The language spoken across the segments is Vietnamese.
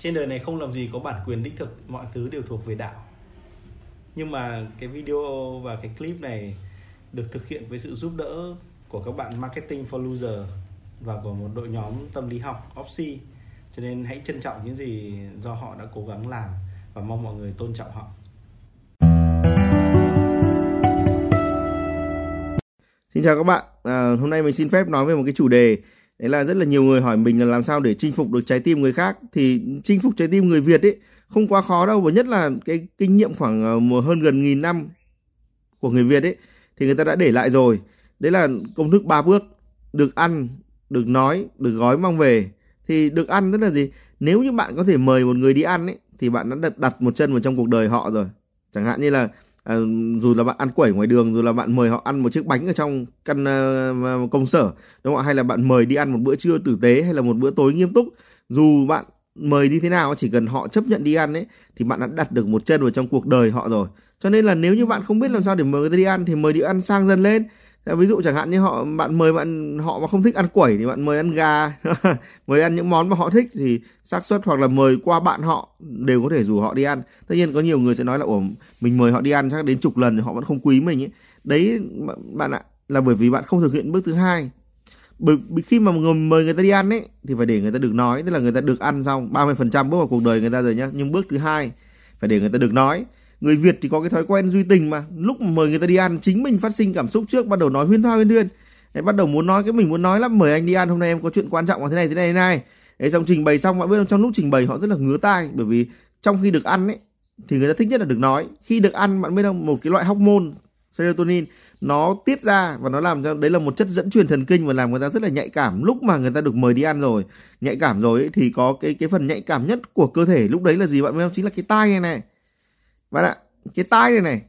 trên đời này không làm gì có bản quyền đích thực mọi thứ đều thuộc về đạo. Nhưng mà cái video và cái clip này được thực hiện với sự giúp đỡ của các bạn marketing for loser và của một đội nhóm tâm lý học Opsi cho nên hãy trân trọng những gì do họ đã cố gắng làm và mong mọi người tôn trọng họ. Xin chào các bạn, à, hôm nay mình xin phép nói về một cái chủ đề Đấy là rất là nhiều người hỏi mình là làm sao để chinh phục được trái tim người khác. Thì chinh phục trái tim người Việt ấy không quá khó đâu Và nhất là cái kinh nghiệm khoảng ờ, hơn gần nghìn năm của người Việt ấy Thì người ta đã để lại rồi. Đấy là công thức ba bước Được ăn, được nói, được gói mang về. Thì được ăn tức là gì? Nếu như bạn có thể mời một người đi ăn ấy Thì bạn đã đặt, đặt một chân vào trong cuộc đời họ rồi. Chẳng hạn như là à, dù là bạn ăn quẩy ngoài đường dù là bạn mời họ ăn một chiếc bánh ở trong căn uh, công sở đúng không hay là bạn mời đi ăn một bữa trưa tử tế hay là một bữa tối nghiêm túc dù bạn mời đi thế nào chỉ cần họ chấp nhận đi ăn ấy thì bạn đã đặt được một chân vào trong cuộc đời họ rồi. Cho nên là nếu như bạn không biết làm sao để mời người ta đi ăn thì mời đi ăn sang dần lên. Dạ, ví dụ chẳng hạn như họ, bạn mời bạn, họ mà không thích ăn quẩy thì bạn mời ăn gà, mời ăn những món mà họ thích thì xác suất hoặc là mời qua bạn họ đều có thể rủ họ đi ăn. Tất nhiên có nhiều người sẽ nói là, ủa, mình mời họ đi ăn chắc đến chục lần thì họ vẫn không quý mình ấy. Đấy, bạn ạ, là bởi vì bạn không thực hiện bước thứ hai. Bởi khi mà người mời người ta đi ăn ấy, thì phải để người ta được nói, tức là người ta được ăn xong 30% bước vào cuộc đời người ta rồi nhá. Nhưng bước thứ hai, phải để người ta được nói người Việt thì có cái thói quen duy tình mà. Lúc mà mời người ta đi ăn chính mình phát sinh cảm xúc trước bắt đầu nói huyên thao huyên thuyên. Đấy, bắt đầu muốn nói cái mình muốn nói lắm mời anh đi ăn hôm nay em có chuyện quan trọng là thế này thế này thế này. Đấy, xong trình bày xong mọi biết trong lúc trình bày họ rất là ngứa tai bởi vì trong khi được ăn ấy thì người ta thích nhất là được nói. Khi được ăn bạn biết không một cái loại hormone serotonin nó tiết ra và nó làm cho đấy là một chất dẫn truyền thần kinh và làm người ta rất là nhạy cảm. Lúc mà người ta được mời đi ăn rồi nhạy cảm rồi ấy, thì có cái cái phần nhạy cảm nhất của cơ thể lúc đấy là gì bạn biết không? Chính là cái tai này này bạn ạ, cái tai này này,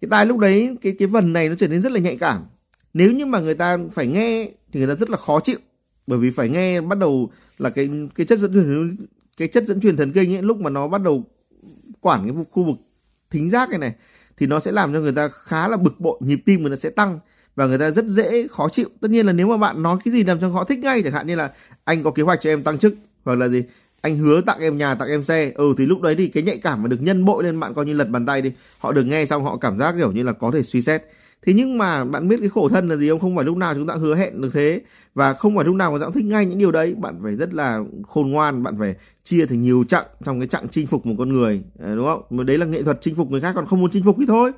cái tai lúc đấy, cái cái vần này nó trở nên rất là nhạy cảm. Nếu như mà người ta phải nghe thì người ta rất là khó chịu. Bởi vì phải nghe bắt đầu là cái cái chất dẫn truyền cái chất dẫn truyền thần kinh ấy, lúc mà nó bắt đầu quản cái khu vực thính giác này này, thì nó sẽ làm cho người ta khá là bực bội, nhịp tim người ta sẽ tăng và người ta rất dễ khó chịu. Tất nhiên là nếu mà bạn nói cái gì làm cho họ thích ngay, chẳng hạn như là anh có kế hoạch cho em tăng chức hoặc là gì anh hứa tặng em nhà, tặng em xe. Ừ thì lúc đấy thì cái nhạy cảm mà được nhân bội lên bạn coi như lật bàn tay đi. Họ được nghe xong họ cảm giác kiểu như là có thể suy xét. Thế nhưng mà bạn biết cái khổ thân là gì không? Không phải lúc nào chúng ta hứa hẹn được thế. Và không phải lúc nào người ta cũng thích ngay những điều đấy. Bạn phải rất là khôn ngoan, bạn phải chia thành nhiều chặng trong cái chặng chinh phục một con người. Đúng không? Mà đấy là nghệ thuật chinh phục người khác, còn không muốn chinh phục thì thôi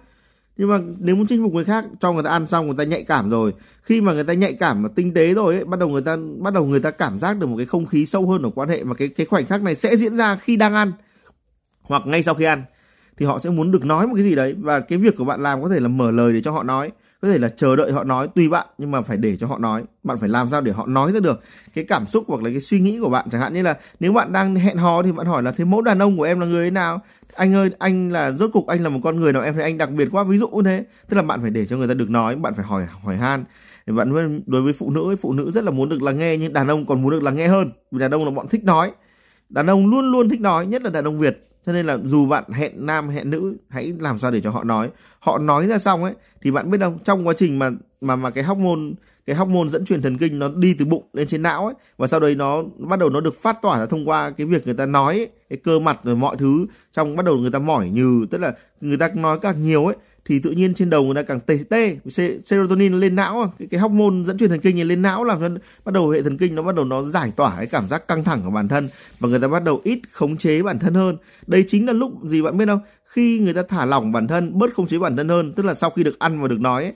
nhưng mà nếu muốn chinh phục người khác cho người ta ăn xong người ta nhạy cảm rồi. Khi mà người ta nhạy cảm và tinh tế rồi ấy, bắt đầu người ta bắt đầu người ta cảm giác được một cái không khí sâu hơn ở quan hệ và cái cái khoảnh khắc này sẽ diễn ra khi đang ăn hoặc ngay sau khi ăn thì họ sẽ muốn được nói một cái gì đấy. Và cái việc của bạn làm có thể là mở lời để cho họ nói có thể là chờ đợi họ nói, tùy bạn, nhưng mà phải để cho họ nói. Bạn phải làm sao để họ nói ra được cái cảm xúc hoặc là cái suy nghĩ của bạn. Chẳng hạn như là nếu bạn đang hẹn hò thì bạn hỏi là, thế mẫu đàn ông của em là người thế nào? Anh ơi, anh là, rốt cục anh là một con người nào, em thấy anh đặc biệt quá. Ví dụ như thế. Tức là bạn phải để cho người ta được nói, bạn phải hỏi hỏi han. Bạn đối với phụ nữ phụ nữ rất là muốn được lắng nghe, nhưng đàn ông còn muốn được lắng nghe hơn. Vì đàn ông là bọn thích nói. Đàn ông luôn luôn thích nói, nhất là đàn ông việt cho nên là dù bạn hẹn nam hẹn nữ, hãy làm sao để cho họ nói. Họ nói ra xong ấy, thì bạn biết không, trong quá trình mà mà mà cái hormone cái hormone dẫn truyền thần kinh nó đi từ bụng lên trên não ấy và sau đấy nó bắt đầu nó được phát tỏa ra thông qua cái việc người ta nói ấy, cái cơ mặt rồi mọi thứ trong bắt đầu người ta mỏi nhừ tức là người ta nói càng nhiều ấy thì tự nhiên trên đầu người ta càng tê tê serotonin lên não à, cái, cái hormone dẫn truyền thần kinh lên não làm cho bắt đầu hệ thần kinh nó bắt đầu nó giải tỏa cái cảm giác căng thẳng của bản thân và người ta bắt đầu ít khống chế bản thân hơn. Đây chính là lúc gì bạn biết không? Khi người ta thả lỏng bản thân bớt khống chế bản thân hơn tức là sau khi được ăn và được nói ấy,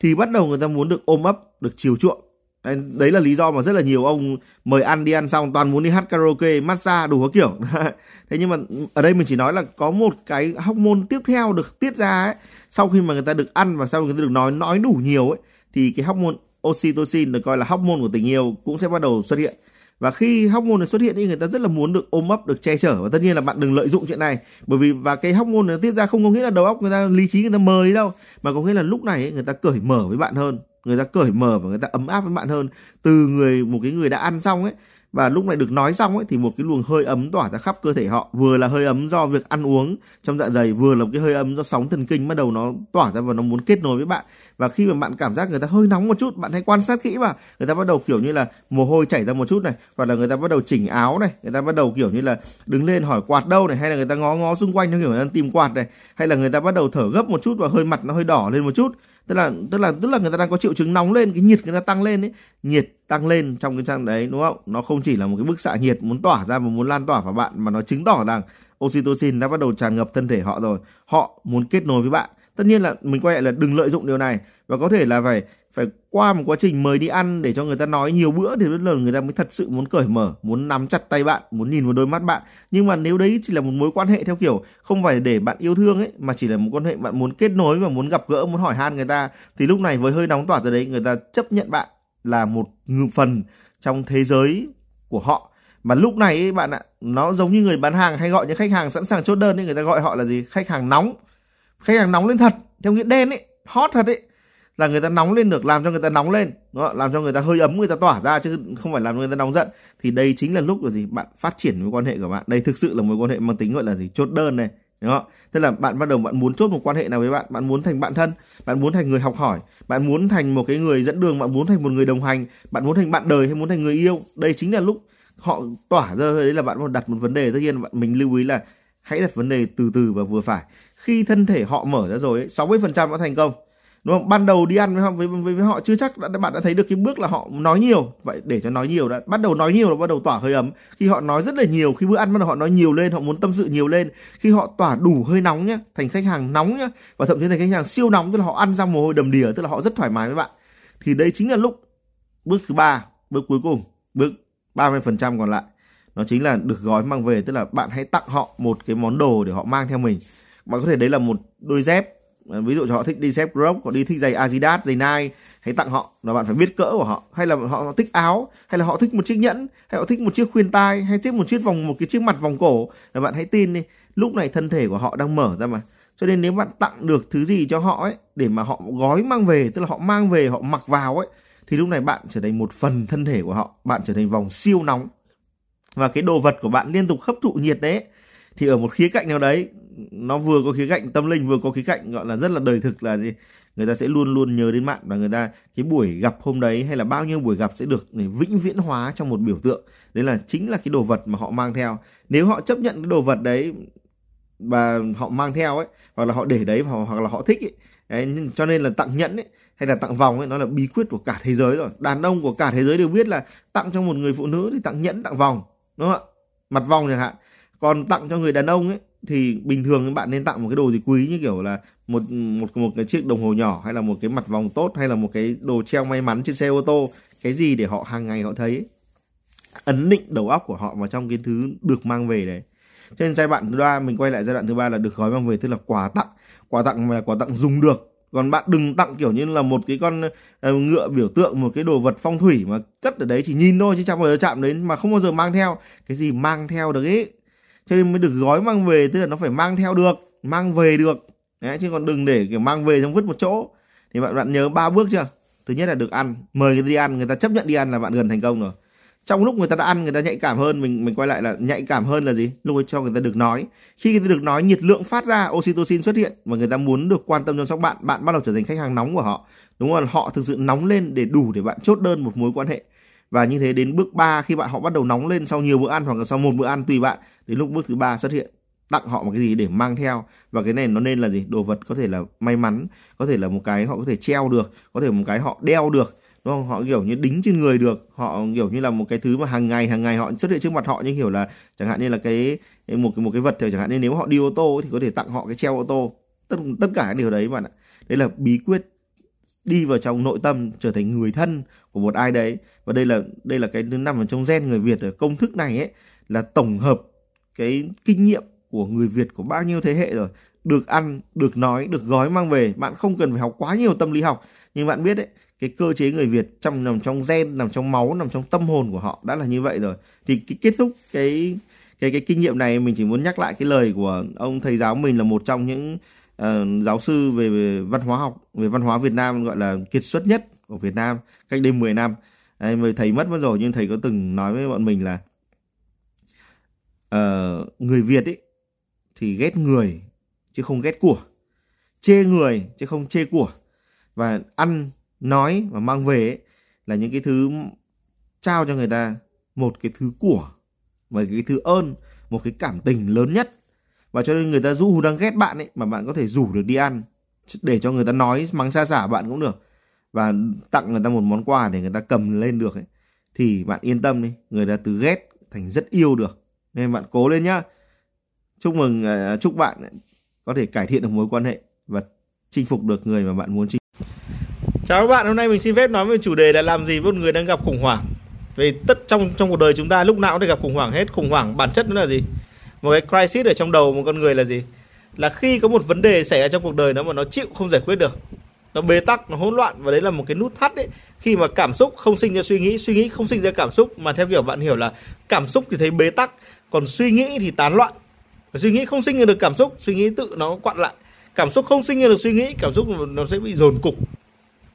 thì bắt đầu người ta muốn được ôm ấp được chiều chuộng. Đấy, đấy là lý do mà rất là nhiều ông mời ăn đi ăn xong toàn muốn đi hát karaoke massage đủ các kiểu. Thế nhưng mà ở đây mình chỉ nói là có một cái hormone tiếp theo được tiết ra ấy. Sau khi mà người ta được ăn và sau khi người ta được nói nói đủ nhiều ấy thì cái hormone oxytocin được coi là hormone của tình yêu cũng sẽ bắt đầu xuất hiện và khi hormone này xuất hiện thì người ta rất là muốn được ôm ấp được che chở. Và tất nhiên là bạn đừng lợi dụng chuyện này. Bởi vì và cái hormone nó tiết ra không có nghĩa là đầu óc người ta lý trí người ta mời đâu. Mà có nghĩa là lúc này ấy, người ta cởi mở với bạn hơn. Người ta cởi mở và người ta ấm áp với bạn hơn. Từ người một cái người đã ăn xong ấy và lúc này được nói xong ấy, thì một cái luồng hơi ấm tỏa ra khắp cơ thể họ. Vừa là hơi ấm do việc ăn uống trong dạ dày, vừa là một cái hơi ấm do sóng thần kinh bắt đầu nó tỏa ra và nó muốn kết nối với bạn. Và khi mà bạn cảm giác người ta hơi nóng một chút, bạn hãy quan sát kỹ mà người ta bắt đầu kiểu như là mồ hôi chảy ra một chút này, hoặc là người ta bắt đầu chỉnh áo này, người ta bắt đầu kiểu như là đứng lên hỏi quạt đâu này, hay là người ta ngó ngó xung quanh theo kiểu người ta tìm quạt này, hay là người ta bắt đầu thở gấp một chút và hơi mặt nó hơi đỏ lên một chút tức là tức là tức là người ta đang có triệu chứng nóng lên, cái nhiệt người ta tăng lên ấy. Nhiệt tăng lên trong cái trang đấy, đúng không? Nó không chỉ là một cái bức xạ nhiệt muốn tỏa ra và muốn lan tỏa vào bạn, mà nó chứng tỏ rằng oxytocin đã bắt đầu tràn ngập thân thể họ rồi. Họ muốn kết nối với bạn tất nhiên là mình quay lại là đừng lợi dụng điều này. Và có thể là phải phải qua một quá trình mời đi ăn để cho người ta nói nhiều bữa thì lúc là người ta mới thật sự muốn cởi mở muốn nắm chặt tay bạn muốn nhìn vào đôi mắt bạn. Nhưng mà nếu đấy chỉ là một mối quan hệ theo kiểu không phải để bạn yêu thương ấy mà chỉ là một quan hệ bạn muốn kết nối và muốn gặp gỡ muốn hỏi han người ta thì lúc này với hơi nóng tỏa ra đấy người ta chấp nhận bạn là một phần trong thế giới của họ. Mà lúc này ấy, bạn ạ nó giống như người bán hàng hay gọi những khách hàng sẵn sàng chốt đơn ấy người ta gọi họ là gì? Khách hàng nóng khách hàng nóng lên thật theo nghĩa đen ấy hot thật ấy là người ta nóng lên được làm cho người ta nóng lên đúng không? làm cho người ta hơi ấm người ta tỏa ra chứ không phải làm cho người ta nóng giận thì đây chính là lúc là gì bạn phát triển mối quan hệ của bạn đây thực sự là mối quan hệ mang tính gọi là gì chốt đơn này đúng không? Tức là bạn bắt đầu bạn muốn chốt một quan hệ nào với bạn, bạn muốn thành bạn thân, bạn muốn thành người học hỏi, bạn muốn thành một cái người dẫn đường, bạn muốn thành một người đồng hành, bạn muốn thành bạn đời hay muốn thành người yêu. Đây chính là lúc họ tỏa ra đấy là bạn đặt một vấn đề tất nhiên bạn mình lưu ý là hãy đặt vấn đề từ từ và vừa phải. Khi thân thể họ mở ra rồi ấy, 60% đã thành công. Đúng không? Ban đầu đi ăn với họ với, với, với họ chưa chắc đã, bạn đã thấy được cái bước là họ nói nhiều. Vậy để cho nói nhiều đã bắt đầu nói nhiều là bắt đầu tỏa hơi ấm. Khi họ nói rất là nhiều khi bữa ăn bắt đầu họ nói nhiều lên họ muốn tâm sự nhiều lên. Khi họ tỏa đủ hơi nóng nhá thành khách hàng nóng nhá và thậm chí thành khách hàng siêu nóng tức là họ ăn ra mồ hôi đầm đìa tức là họ rất thoải mái với bạn thì đây chính là lúc bước thứ ba bước cuối cùng bước 30% còn lại nó chính là được gói mang về, tức là bạn hãy tặng họ một cái món đồ để họ mang theo mình. Bạn có thể đấy là một đôi dép, ví dụ cho họ thích đi dép Crocs họ đi thích giày Adidas, giày Nike, hãy tặng họ. Là bạn phải biết cỡ của họ. Hay là họ thích áo, hay là họ thích một chiếc nhẫn, hay họ thích một chiếc khuyên tai, hay thích một chiếc vòng, một cái chiếc mặt vòng cổ. Là bạn hãy tin đi, lúc này thân thể của họ đang mở ra mà. Cho nên nếu bạn tặng được thứ gì cho họ ấy, để mà họ gói mang về, tức là họ mang về, họ mặc vào ấy, thì lúc này bạn trở thành một phần thân thể của họ, bạn trở thành vòng siêu nóng và cái đồ vật của bạn liên tục hấp thụ nhiệt đấy thì ở một khía cạnh nào đấy nó vừa có khía cạnh tâm linh vừa có khía cạnh gọi là rất là đời thực là gì? Người ta sẽ luôn luôn nhớ đến bạn và người ta cái buổi gặp hôm đấy hay là bao nhiêu buổi gặp sẽ được vĩnh viễn hóa trong một biểu tượng. Đấy là chính là cái đồ vật mà họ mang theo. Nếu họ chấp nhận cái đồ vật đấy và họ mang theo ấy hoặc là họ để đấy hoặc là họ thích ấy đấy, cho nên là tặng nhẫn ấy hay là tặng vòng ấy nó là bí quyết của cả thế giới rồi. Đàn ông của cả thế giới đều biết là tặng cho một người phụ nữ thì tặng nhẫn tặng vòng đúng không ạ? Mặt vòng chẳng hạn. Còn tặng cho người đàn ông ấy, thì bình thường các bạn nên tặng một cái đồ gì quý, như kiểu là một một một cái chiếc đồng hồ nhỏ, hay là một cái mặt vòng tốt, hay là một cái đồ treo may mắn trên xe ô tô. Cái gì để họ hàng ngày họ thấy ấn định đầu óc của họ vào trong cái thứ được mang về đấy. Trên giai đoạn thứ ba, mình quay lại giai đoạn thứ ba là được gói mang về, tức là quà tặng. Quà tặng là quà tặng dùng được còn bạn đừng tặng kiểu như là một cái con uh, ngựa biểu tượng một cái đồ vật phong thủy mà cất ở đấy chỉ nhìn thôi chứ chẳng bao giờ chạm đến mà không bao giờ mang theo. Cái gì mang theo được ấy cho nên mới được gói mang về tức là nó phải mang theo được mang về được. Đấy, chứ còn đừng để kiểu mang về xong vứt một chỗ. Thì bạn bạn nhớ ba bước chưa? Thứ nhất là được ăn. Mời người ta đi ăn người ta chấp nhận đi ăn là bạn gần thành công rồi trong lúc người ta đã ăn, người ta nhạy cảm hơn, mình mình quay lại là nhạy cảm hơn là gì? Lúc ấy cho người ta được nói. Khi người ta được nói, nhiệt lượng phát ra, oxytocin xuất hiện và người ta muốn được quan tâm chăm sóc bạn bạn bắt đầu trở thành khách hàng nóng của họ. Đúng không? Họ thực sự nóng lên để đủ để bạn chốt đơn một mối quan hệ. Và như thế đến bước 3 khi bạn, họ bắt đầu nóng lên sau nhiều bữa ăn hoặc là sau một bữa ăn tùy bạn đến lúc bước thứ ba xuất hiện, tặng họ một cái gì để mang theo. Và cái này nó nên là gì? Đồ vật có thể là may mắn, có thể là một cái họ có thể treo được, có thể một cái họ đeo được đúng không họ kiểu như đính trên người được. Họ kiểu như là một cái thứ mà hàng ngày hàng ngày họ xuất hiện trước mặt họ như kiểu là chẳng hạn như là cái một cái một cái vật thì chẳng hạn như nếu họ đi ô tô thì có thể tặng họ cái treo ô tô. Tất tất cả những điều đấy bạn ạ. Đấy là bí quyết đi vào trong nội tâm trở thành người thân của một ai đấy. Và đây là đây là cái nằm ở trong gen người Việt ở công thức này ấy, là tổng hợp cái kinh nghiệm của người Việt của bao nhiêu thế hệ rồi. Được ăn, được nói, được gói mang về. Bạn không cần phải học quá nhiều tâm lý học. Nhưng bạn biết đấy cái cơ chế người Việt trong nằm trong gen nằm trong máu nằm trong tâm hồn của họ đã là như vậy rồi. Thì cái kết thúc cái cái cái kinh nghiệm này mình chỉ muốn nhắc lại cái lời của ông thầy giáo mình là một trong những uh, giáo sư về, về văn hóa học về văn hóa Việt Nam gọi là kiệt xuất nhất của Việt Nam cách đây 10 năm. Đấy, thầy mất mất rồi nhưng thầy có từng nói với bọn mình là uh, người Việt ấy thì ghét người chứ không ghét của chê người chứ không chê của. Và ăn nói và mang về ấy, là những cái thứ trao cho người ta một cái thứ của một cái thứ ơn một cái cảm tình lớn nhất. Và cho nên người ta dù đang ghét bạn ấy mà bạn có thể rủ được đi ăn để cho người ta nói mắng xa xả bạn cũng được. Và tặng người ta một món quà để người ta cầm lên được ấy thì bạn yên tâm đi người ta từ ghét thành rất yêu được. Nên bạn cố lên nhá. Chúc mừng à, chúc bạn có thể cải thiện được mối quan hệ và chinh phục được người mà bạn muốn chinh Chào các bạn, hôm nay mình xin phép nói về chủ đề là làm gì với một người đang gặp khủng hoảng. Vì tất trong trong cuộc đời chúng ta lúc nào cũng đều gặp khủng hoảng hết. Khủng hoảng bản chất nó là gì? Một cái crisis ở trong đầu một con người là gì? Là khi có một vấn đề xảy ra trong cuộc đời nó mà nó chịu không giải quyết được. Nó bế tắc, nó hỗn loạn và đấy là một cái nút thắt ấy. Khi mà cảm xúc không sinh ra suy nghĩ, suy nghĩ không sinh ra cảm xúc mà theo kiểu bạn hiểu là cảm xúc thì thấy bế tắc, còn suy nghĩ thì tán loạn. Và suy nghĩ không sinh ra được cảm xúc, suy nghĩ tự nó quặn lại. Cảm xúc không sinh ra được suy nghĩ, cảm xúc nó sẽ bị dồn cục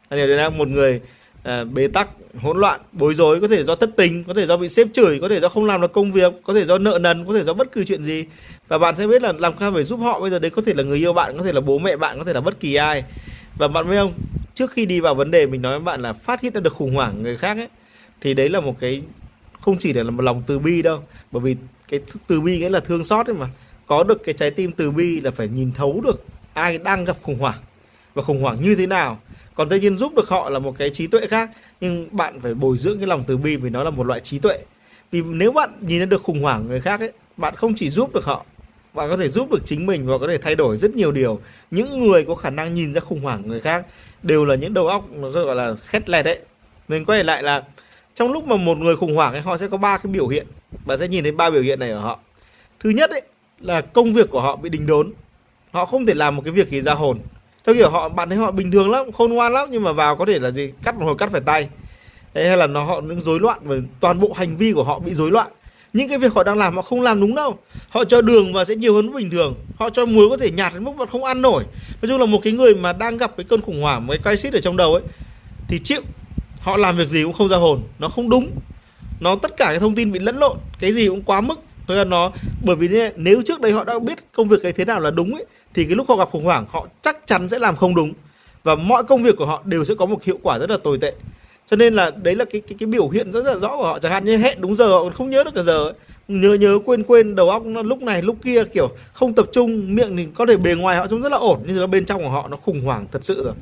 đây là một người à, bế tắc hỗn loạn bối rối có thể do thất tình có thể do bị sếp chửi có thể do không làm được công việc có thể do nợ nần có thể do bất cứ chuyện gì. Và bạn sẽ biết là làm sao phải giúp họ. Bây giờ đấy có thể là người yêu bạn có thể là bố mẹ bạn có thể là bất kỳ ai. Và bạn biết không trước khi đi vào vấn đề mình nói với bạn là phát hiện ra được khủng hoảng người khác ấy thì đấy là một cái không chỉ là một lòng từ bi đâu. Bởi vì cái từ bi nghĩa là thương xót ấy mà. Có được cái trái tim từ bi là phải nhìn thấu được ai đang gặp khủng hoảng. Và khủng hoảng như thế nào còn tất nhiên giúp được họ là một cái trí tuệ khác, nhưng bạn phải bồi dưỡng cái lòng từ bi vì nó là một loại trí tuệ. Vì nếu bạn nhìn được khủng hoảng người khác ấy, bạn không chỉ giúp được họ, bạn có thể giúp được chính mình và có thể thay đổi rất nhiều điều. Những người có khả năng nhìn ra khủng hoảng người khác đều là những đầu óc nó gọi là khét lẹt đấy. Mình quay lại là trong lúc mà một người khủng hoảng ấy, họ sẽ có ba cái biểu hiện. Bạn sẽ nhìn thấy ba biểu hiện này ở họ. Thứ nhất ấy là công việc của họ bị đình đốn. Họ không thể làm một cái việc gì ra hồn theo kiểu họ bạn thấy họ bình thường lắm khôn ngoan lắm nhưng mà vào có thể là gì cắt một hồi cắt phải tay. Đấy, hay là nó họ những rối loạn và toàn bộ hành vi của họ bị rối loạn. Những cái việc họ đang làm họ không làm đúng đâu. Họ cho đường và sẽ nhiều hơn bình thường. Họ cho muối có thể nhạt đến mức bạn không ăn nổi. Nói chung là một cái người mà đang gặp cái cơn khủng hoảng một cái crisis ở trong đầu ấy thì chịu. Họ làm việc gì cũng không ra hồn. Nó không đúng. Nó tất cả cái thông tin bị lẫn lộn cái gì cũng quá mức. Tôi là nó bởi vì nếu trước đây họ đã biết công việc cái thế nào là đúng ấy thì cái lúc họ gặp khủng hoảng họ chắc chắn sẽ làm không đúng. Và mọi công việc của họ đều sẽ có một hiệu quả rất là tồi tệ. Cho nên là đấy là cái cái, cái biểu hiện rất là rõ của họ. Chẳng hạn như hẹn đúng giờ họ còn không nhớ được cả giờ ấy. nhớ nhớ quên quên đầu óc nó lúc này lúc kia kiểu không tập trung miệng thì có thể bề ngoài họ trông rất là ổn nhưng mà bên trong của họ nó khủng hoảng thật sự rồi.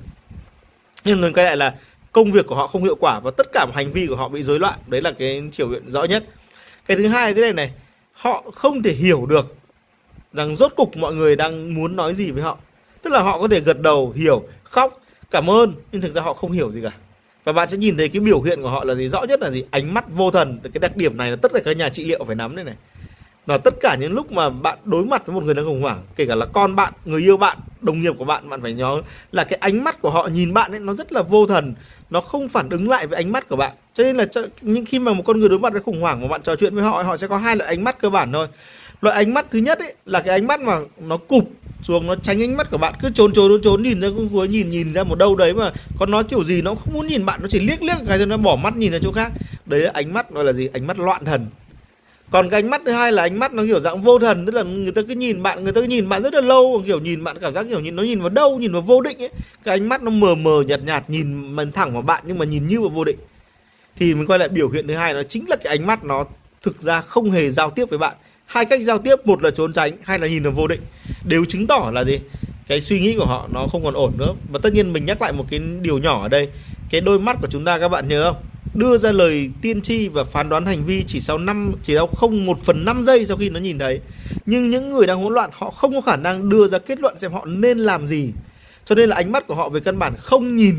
Nhưng người cái lại là công việc của họ không hiệu quả và tất cả hành vi của họ bị rối loạn. Đấy là cái biểu hiện rõ nhất. Cái thứ hai thế này này họ không thể hiểu được rằng rốt cục mọi người đang muốn nói gì với họ. Tức là họ có thể gật đầu, hiểu, khóc, cảm ơn, nhưng thực ra họ không hiểu gì cả. Và bạn sẽ nhìn thấy cái biểu hiện của họ là gì? Rõ nhất là gì? Ánh mắt vô thần. Cái đặc điểm này là tất cả các nhà trị liệu phải nắm đây này. Và tất cả những lúc mà bạn đối mặt với một người đang khủng hoảng, kể cả là con bạn, người yêu bạn, đồng nghiệp của bạn bạn phải nhớ là cái ánh mắt của họ nhìn bạn ấy, nó rất là vô thần. Nó không phản ứng lại với ánh mắt của bạn cho nên là những khi mà một con người đối mặt với khủng hoảng mà bạn trò chuyện với họ họ sẽ có hai loại ánh mắt cơ bản thôi. Loại ánh mắt thứ nhất ấy là cái ánh mắt mà nó cụp xuống nó tránh ánh mắt của bạn cứ trốn trốn trốn, trốn nhìn ra cũng vừa nhìn nhìn ra một đâu đấy mà con nói kiểu gì nó không muốn nhìn bạn nó chỉ liếc liếc cái rồi nó bỏ mắt nhìn ra chỗ khác. Đấy là ánh mắt gọi là gì? Ánh mắt loạn thần. Còn cái ánh mắt thứ hai là ánh mắt nó kiểu dạng vô thần tức là người ta cứ nhìn bạn người ta cứ nhìn bạn rất là lâu kiểu nhìn bạn cảm giác kiểu nhìn nó nhìn vào đâu nhìn vào vô định ấy. Cái ánh mắt nó mờ mờ nhạt nhạt nhìn mình thẳng vào bạn nhưng mà nhìn như vào vô định thì mình quay lại biểu hiện thứ hai, nó chính là cái ánh mắt nó thực ra không hề giao tiếp với bạn. Hai cách giao tiếp, một là trốn tránh, hai là nhìn vào vô định, đều chứng tỏ là gì? Cái suy nghĩ của họ nó không còn ổn nữa. Và tất nhiên mình nhắc lại một cái điều nhỏ ở đây, cái đôi mắt của chúng ta các bạn nhớ không? Đưa ra lời tiên tri và phán đoán hành vi chỉ sau năm, chỉ sau không, một phần năm giây sau khi nó nhìn thấy. Nhưng những người đang hỗn loạn, họ không có khả năng đưa ra kết luận xem họ nên làm gì. Cho nên là ánh mắt của họ về căn bản không nhìn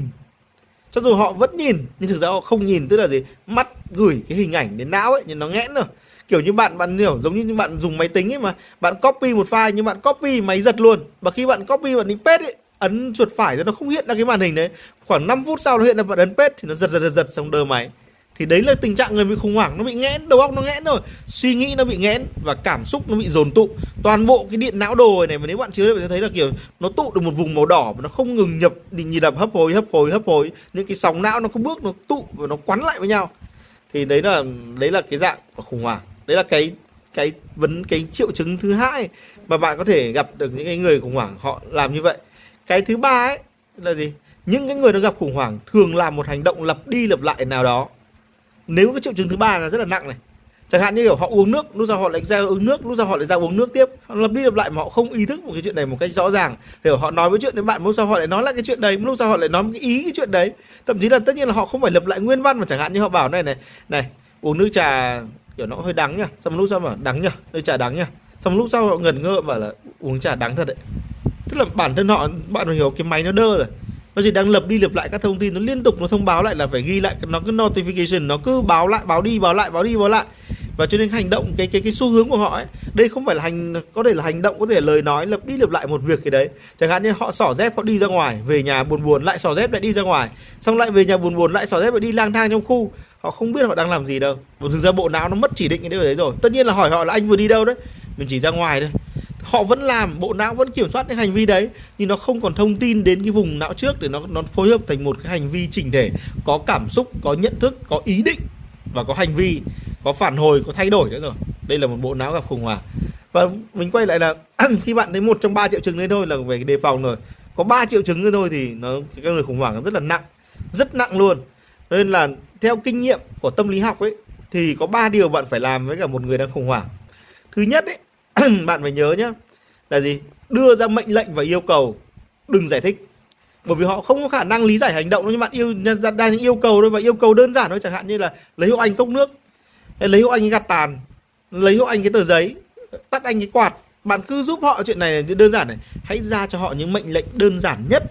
cho dù họ vẫn nhìn, nhưng thực ra họ không nhìn, tức là gì? Mắt gửi cái hình ảnh đến não ấy nhưng nó nghẽn rồi. Kiểu như bạn bạn hiểu, giống như bạn dùng máy tính ấy mà, bạn copy một file nhưng bạn copy máy giật luôn. Và khi bạn copy, bạn đánh paste ấy, ấn chuột phải thì nó không hiện ra cái màn hình đấy. Khoảng 5 phút sau nó hiện ra bạn ấn paste thì nó giật giật giật giật, xong đơ máy thì đấy là tình trạng người bị khủng hoảng, nó bị nghẽn, đầu óc nó nghẽn rồi suy nghĩ nó bị nghẽn và cảm xúc nó bị dồn tụ. Toàn bộ cái điện não đồ này mà nếu bạn chiếu bạn sẽ thấy là kiểu nó tụ được một vùng màu đỏ mà nó không ngừng nhập nhịp đập, hấp hối hấp hối hấp hối. Những cái sóng não nó có bước, nó tụ và nó quắn lại với nhau. Thì đấy là đấy là cái dạng của khủng hoảng. Đấy là cái cái vấn, cái triệu chứng thứ hai mà bạn có thể gặp được những cái người khủng hoảng, họ làm như vậy. Cái thứ ba ấy là gì? Những cái người nó gặp khủng hoảng thường làm một hành động lặp đi lặp lại nào đó nếu cái triệu chứng thứ ba là rất là nặng này, chẳng hạn như kiểu họ uống nước, lúc sau họ lại ra uống nước, lúc sau họ lại ra uống nước tiếp. Họ lặp đi lặp lại mà họ không ý thức một cái chuyện này một cách rõ ràng. Hiểu họ nói với chuyện đến bạn, lúc sau họ lại nói lại cái chuyện đấy, lúc sau họ lại nói một cái ý cái chuyện đấy. Thậm chí là tất nhiên là họ không phải lặp lại nguyên văn mà chẳng hạn như họ bảo này này này, uống nước trà, kiểu nó hơi đắng nhá xong lúc sau mà đắng nhá nước trà đắng nhá xong lúc sau họ ngần ngơ bảo là uống trà đắng thật đấy. Tức là bản thân họ, bạn phải hiểu cái máy nó đơ rồi nó chỉ đang lập đi lập lại các thông tin, nó liên tục nó thông báo lại là phải ghi lại, nó cứ notification, nó cứ báo lại, báo đi, báo lại, báo đi, báo lại. Và cho nên hành động, cái cái cái xu hướng của họ ấy, đây không phải là hành, có thể là hành động, có thể là lời nói, lập đi lập lại một việc cái đấy. Chẳng hạn như họ xỏ dép, họ đi ra ngoài, về nhà buồn buồn, lại xỏ dép, lại đi ra ngoài. Xong lại về nhà buồn buồn, lại xỏ dép, lại đi lang thang trong khu. Họ không biết họ đang làm gì đâu. Một thực ra bộ não nó mất chỉ định cái điều đấy rồi. Tất nhiên là hỏi họ là anh vừa đi đâu đấy? Mình chỉ ra ngoài thôi họ vẫn làm, bộ não vẫn kiểm soát cái hành vi đấy, nhưng nó không còn thông tin đến cái vùng não trước để nó nó phối hợp thành một cái hành vi chỉnh thể, có cảm xúc, có nhận thức, có ý định và có hành vi, có phản hồi, có thay đổi nữa rồi. Đây là một bộ não gặp khủng hoảng. Và mình quay lại là khi bạn thấy một trong ba triệu chứng đấy thôi là về đề phòng rồi. Có ba triệu chứng nữa thôi thì nó, cái người khủng hoảng nó rất là nặng, rất nặng luôn. Nên là theo kinh nghiệm của tâm lý học ấy, thì có ba điều bạn phải làm với cả một người đang khủng hoảng. Thứ nhất ấy bạn phải nhớ nhé là gì? Đưa ra mệnh lệnh và yêu cầu, đừng giải thích. Bởi vì họ không có khả năng lý giải hành động nhưng bạn yêu đang yêu cầu thôi, và yêu cầu đơn giản thôi, chẳng hạn như là lấy hộ anh cốc nước lấy hộ anh cái gạt tàn, lấy hộ anh cái tờ giấy, tắt anh cái quạt. Bạn cứ giúp họ chuyện này đơn giản này. Hãy ra cho họ những mệnh lệnh đơn giản nhất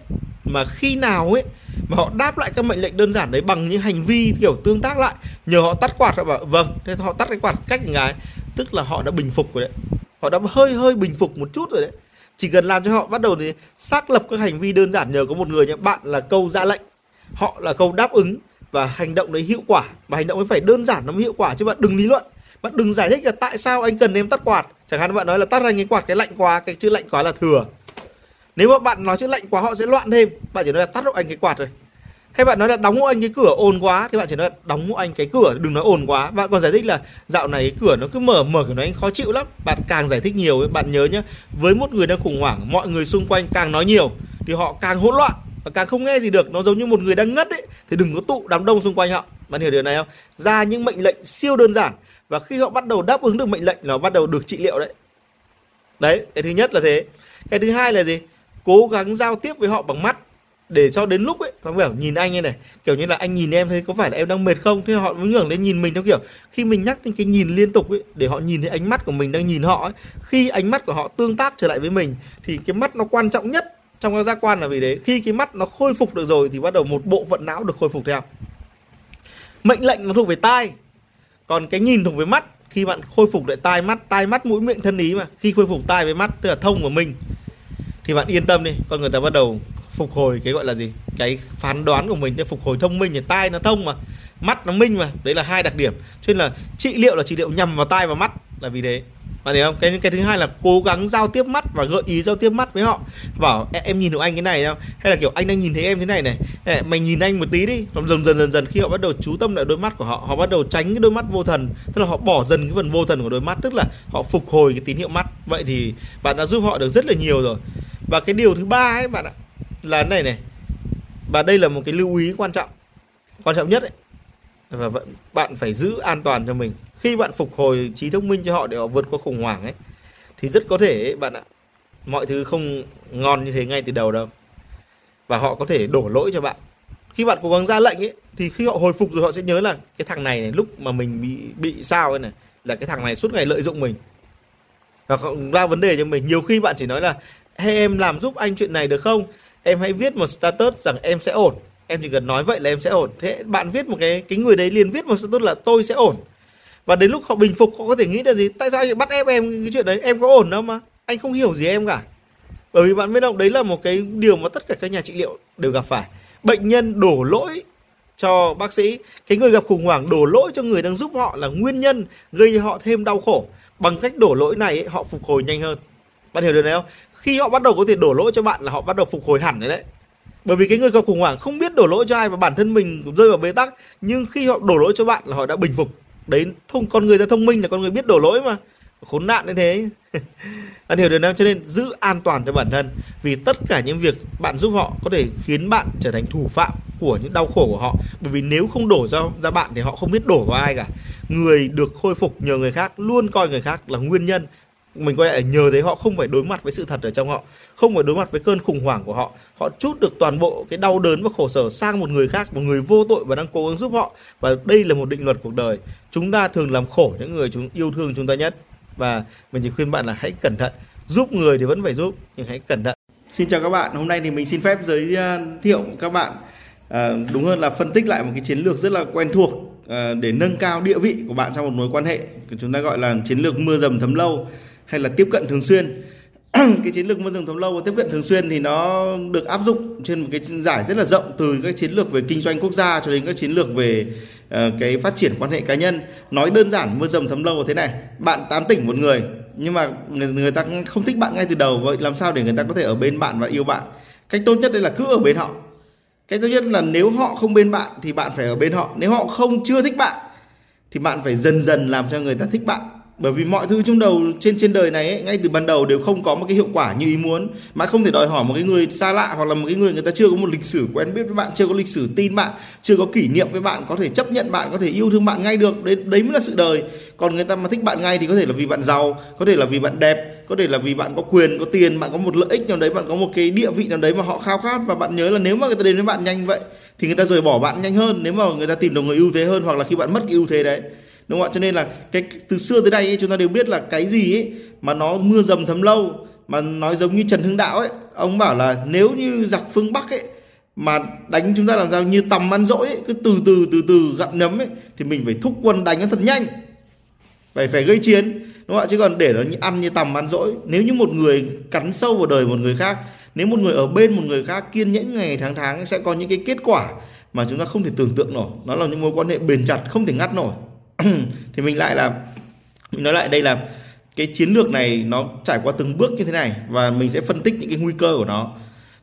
mà khi nào ấy, mà họ đáp lại các mệnh lệnh đơn giản đấy bằng những hành vi kiểu tương tác lại. Nhờ họ tắt quạt, họ bảo vâng thế họ tắt cái quạt cách cái tức là họ đã bình phục rồi đấy họ đã hơi hơi bình phục một chút rồi đấy. Chỉ cần làm cho họ bắt đầu thì xác lập các hành vi đơn giản nhờ có một người nhé. Bạn là câu ra lệnh, họ là câu đáp ứng và hành động đấy hiệu quả. Và hành động ấy phải đơn giản, nó mới hiệu quả chứ bạn đừng lý luận. Bạn đừng giải thích là tại sao anh cần em tắt quạt. Chẳng hạn bạn nói là tắt anh cái quạt, cái lạnh quá, cái chữ lạnh quá là thừa. Nếu mà bạn nói chữ lạnh quá, họ sẽ loạn thêm. Bạn chỉ nói là tắt hộ anh cái quạt rồi hay bạn nói là đóng hộ anh cái cửa ồn quá thì bạn chỉ nói là đóng hộ anh cái cửa, đừng nói ồn quá. Bạn còn giải thích là dạo này cái cửa nó cứ mở mở cửa nó anh khó chịu lắm. Bạn càng giải thích nhiều bạn nhớ nhé với một người đang khủng hoảng, mọi người xung quanh càng nói nhiều, thì họ càng hỗn loạn và càng không nghe gì được. Nó giống như một người đang ngất ấy, thì đừng có tụ đám đông xung quanh họ. Bạn hiểu điều này không? Ra những mệnh lệnh siêu đơn giản và khi họ bắt đầu đáp ứng được mệnh lệnh là bắt đầu được trị liệu đấy. Đấy, cái thứ nhất là thế. Cái thứ hai là gì? Cố gắng giao tiếp với họ bằng mắt để cho đến lúc ấy nó bảo nhìn anh ấy này, kiểu như là anh nhìn em thấy có phải là em đang mệt không? Thế họ mới ngẩng lên nhìn mình theo kiểu, khi mình nhắc đến cái nhìn liên tục ấy, để họ nhìn thấy ánh mắt của mình đang nhìn họ ấy, khi ánh mắt của họ tương tác trở lại với mình, thì cái mắt nó quan trọng nhất trong các giác quan là vì thế. Khi cái mắt nó khôi phục được rồi thì bắt đầu một bộ phận não được khôi phục theo. Mệnh lệnh nó thuộc về tai. Còn cái nhìn thuộc về mắt, khi bạn khôi phục lại tai mắt tai mắt mũi miệng thân ý mà, khi khôi phục tai với mắt, tức là thông của mình, thì bạn yên tâm đi, con người ta bắt đầu phục hồi cái gọi là gì? Cái phán đoán của mình để phục hồi thông minh thì tai nó thông mà, mắt nó minh mà. Đấy là hai đặc điểm. Cho nên là trị liệu là trị liệu nhằm vào tai và mắt là vì thế. Bạn hiểu không? Cái cái thứ hai là cố gắng giao tiếp mắt và gợi ý giao tiếp mắt với họ. Bảo em nhìn được anh cái này không? Hay là kiểu, anh đang nhìn thấy em thế này này. Mày nhìn anh một tí đi. Dần dần dần dần khi họ bắt đầu chú tâm lại đôi mắt của họ họ bắt đầu tránh cái đôi mắt vô thần. Tức là họ bỏ dần cái phần vô thần của đôi mắt, tức là họ phục hồi cái tín hiệu mắt. Vậy thì bạn đã giúp họ được rất là nhiều rồi. Và cái điều thứ ba ấy, bạn ạ là này này và đây là một cái lưu ý quan trọng quan trọng nhất ấy. Và bạn phải giữ an toàn cho mình. Khi bạn phục hồi trí thông minh cho họ để họ vượt qua khủng hoảng ấy thì rất có thể ấy, bạn ạ mọi thứ không ngon như thế ngay từ đầu đâu. Và họ có thể đổ lỗi cho bạn. Khi bạn cố gắng ra lệnh ấy thì khi họ hồi phục rồi họ sẽ nhớ là cái thằng này này lúc mà mình bị bị sao ấy này là cái thằng này suốt ngày lợi dụng mình. Và ra vấn đề cho mình. Nhiều khi bạn chỉ nói là hay em làm giúp anh chuyện này được không? Em hãy viết một status rằng em sẽ ổn. Em chỉ cần nói vậy là em sẽ ổn. Thế bạn viết một cái cái người đấy liền viết một status là tôi sẽ ổn. Và đến lúc họ bình phục họ có thể nghĩ là gì? Tại sao anh bắt ép em cái chuyện đấy? Em có ổn đâu mà. Anh không hiểu gì em cả. Bởi vì bạn biết không đấy là một cái điều mà tất cả các nhà trị liệu đều gặp phải. Bệnh nhân đổ lỗi cho bác sĩ. Cái người gặp khủng hoảng đổ lỗi cho người đang giúp họ là nguyên nhân gây cho họ thêm đau khổ. Bằng cách đổ lỗi này ấy, họ phục hồi nhanh hơn. Bạn hiểu điều này không? Khi họ bắt đầu có thể đổ lỗi cho bạn là họ bắt đầu phục hồi hẳn đấy đấy. Bởi vì cái người gặp khủng hoảng không biết đổ lỗi cho ai và bản thân mình cũng rơi vào bế tắc, nhưng khi họ đổ lỗi cho bạn là họ đã bình phục. Đấy, thông, con người ta thông minh là con người biết đổ lỗi mà. Khốn nạn như thế. Bạn hiểu điều nào cho nên giữ an toàn cho bản thân, vì tất cả những việc bạn giúp họ có thể khiến bạn trở thành thủ phạm của những đau khổ của họ. Bởi vì nếu không đổ ra ra bạn thì họ không biết đổ vào ai cả. Người được khôi phục nhờ người khác, luôn coi người khác là nguyên nhân mình quay lại nhờ thấy họ không phải đối mặt với sự thật ở trong họ không phải đối mặt với cơn khủng hoảng của họ. Họ chút được toàn bộ cái đau đớn và khổ sở sang một người khác một người vô tội và đang cố gắng giúp họ. Và đây là một định luật cuộc đời. Chúng ta thường làm khổ những người chúng yêu thương chúng ta nhất. Và mình chỉ khuyên bạn là hãy cẩn thận. Giúp người thì vẫn phải giúp nhưng hãy cẩn thận. Xin chào các bạn. Hôm nay thì mình xin phép giới à, thiệu các bạn à, đúng hơn là phân tích lại một cái chiến lược rất là quen thuộc à, để nâng cao địa vị của bạn trong một mối quan hệ. Chúng ta gọi là chiến lược mưa dầm thấm lâu hay là tiếp cận thường xuyên. Cái chiến lược môi rừng thấm lâu và tiếp cận thường xuyên thì nó được áp dụng trên một cái giải rất là rộng từ các chiến lược về kinh doanh quốc gia cho đến các chiến lược về uh, cái phát triển quan hệ cá nhân. Nói đơn giản mưa dầm thấm lâu là thế này. Bạn tán tỉnh một người nhưng mà người, người ta không thích bạn ngay từ đầu. Vậy làm sao để người ta có thể ở bên bạn và yêu bạn? Cách tốt nhất đây là cứ ở bên họ. Cách tốt nhất là nếu họ không bên bạn thì bạn phải ở bên họ. Nếu họ không chưa thích bạn thì bạn phải dần dần làm cho người ta thích bạn bởi vì mọi thứ trong đầu trên trên đời này ấy, ngay từ ban đầu đều không có một cái hiệu quả như ý muốn mà không thể đòi hỏi một cái người xa lạ hoặc là một cái người người ta chưa có một lịch sử quen biết với bạn chưa có lịch sử tin bạn chưa có kỷ niệm với bạn có thể chấp nhận bạn có thể yêu thương bạn ngay được. Đấy đấy mới là sự đời. Còn người ta mà thích bạn ngay thì có thể là vì bạn giàu có thể là vì bạn đẹp có thể là vì bạn có quyền có tiền bạn có một lợi ích nào đấy bạn có một cái địa vị nào đấy mà họ khao khát. Và bạn nhớ là nếu mà người ta đến với bạn nhanh vậy thì người ta rời bỏ bạn nhanh hơn. Nếu mà người ta tìm được người ưu thế hơn hoặc là khi bạn mất cái ưu thế đấy đúng không ạ? Cho nên là cái từ xưa tới nay ấy, chúng ta đều biết là cái gì ấy mà nó mưa dầm thấm lâu mà nói giống như Trần Hưng Đạo ấy ông bảo là nếu như giặc phương Bắc ấy mà đánh chúng ta làm sao như tầm ăn dỗi ấy, cứ từ từ từ từ gặm nhấm ấy thì mình phải thúc quân đánh nó thật nhanh phải phải gây chiến đúng không ạ? Chứ còn để nó ăn như tầm ăn dỗi nếu như một người cắn sâu vào đời một người khác nếu một người ở bên một người khác kiên nhẫn ngày tháng tháng sẽ có những cái kết quả mà chúng ta không thể tưởng tượng nổi. Nó là những mối quan hệ bền chặt không thể ngắt nổi. thì mình lại là mình nói lại đây là cái chiến lược này nó trải qua từng bước như thế này và mình sẽ phân tích những cái nguy cơ của nó.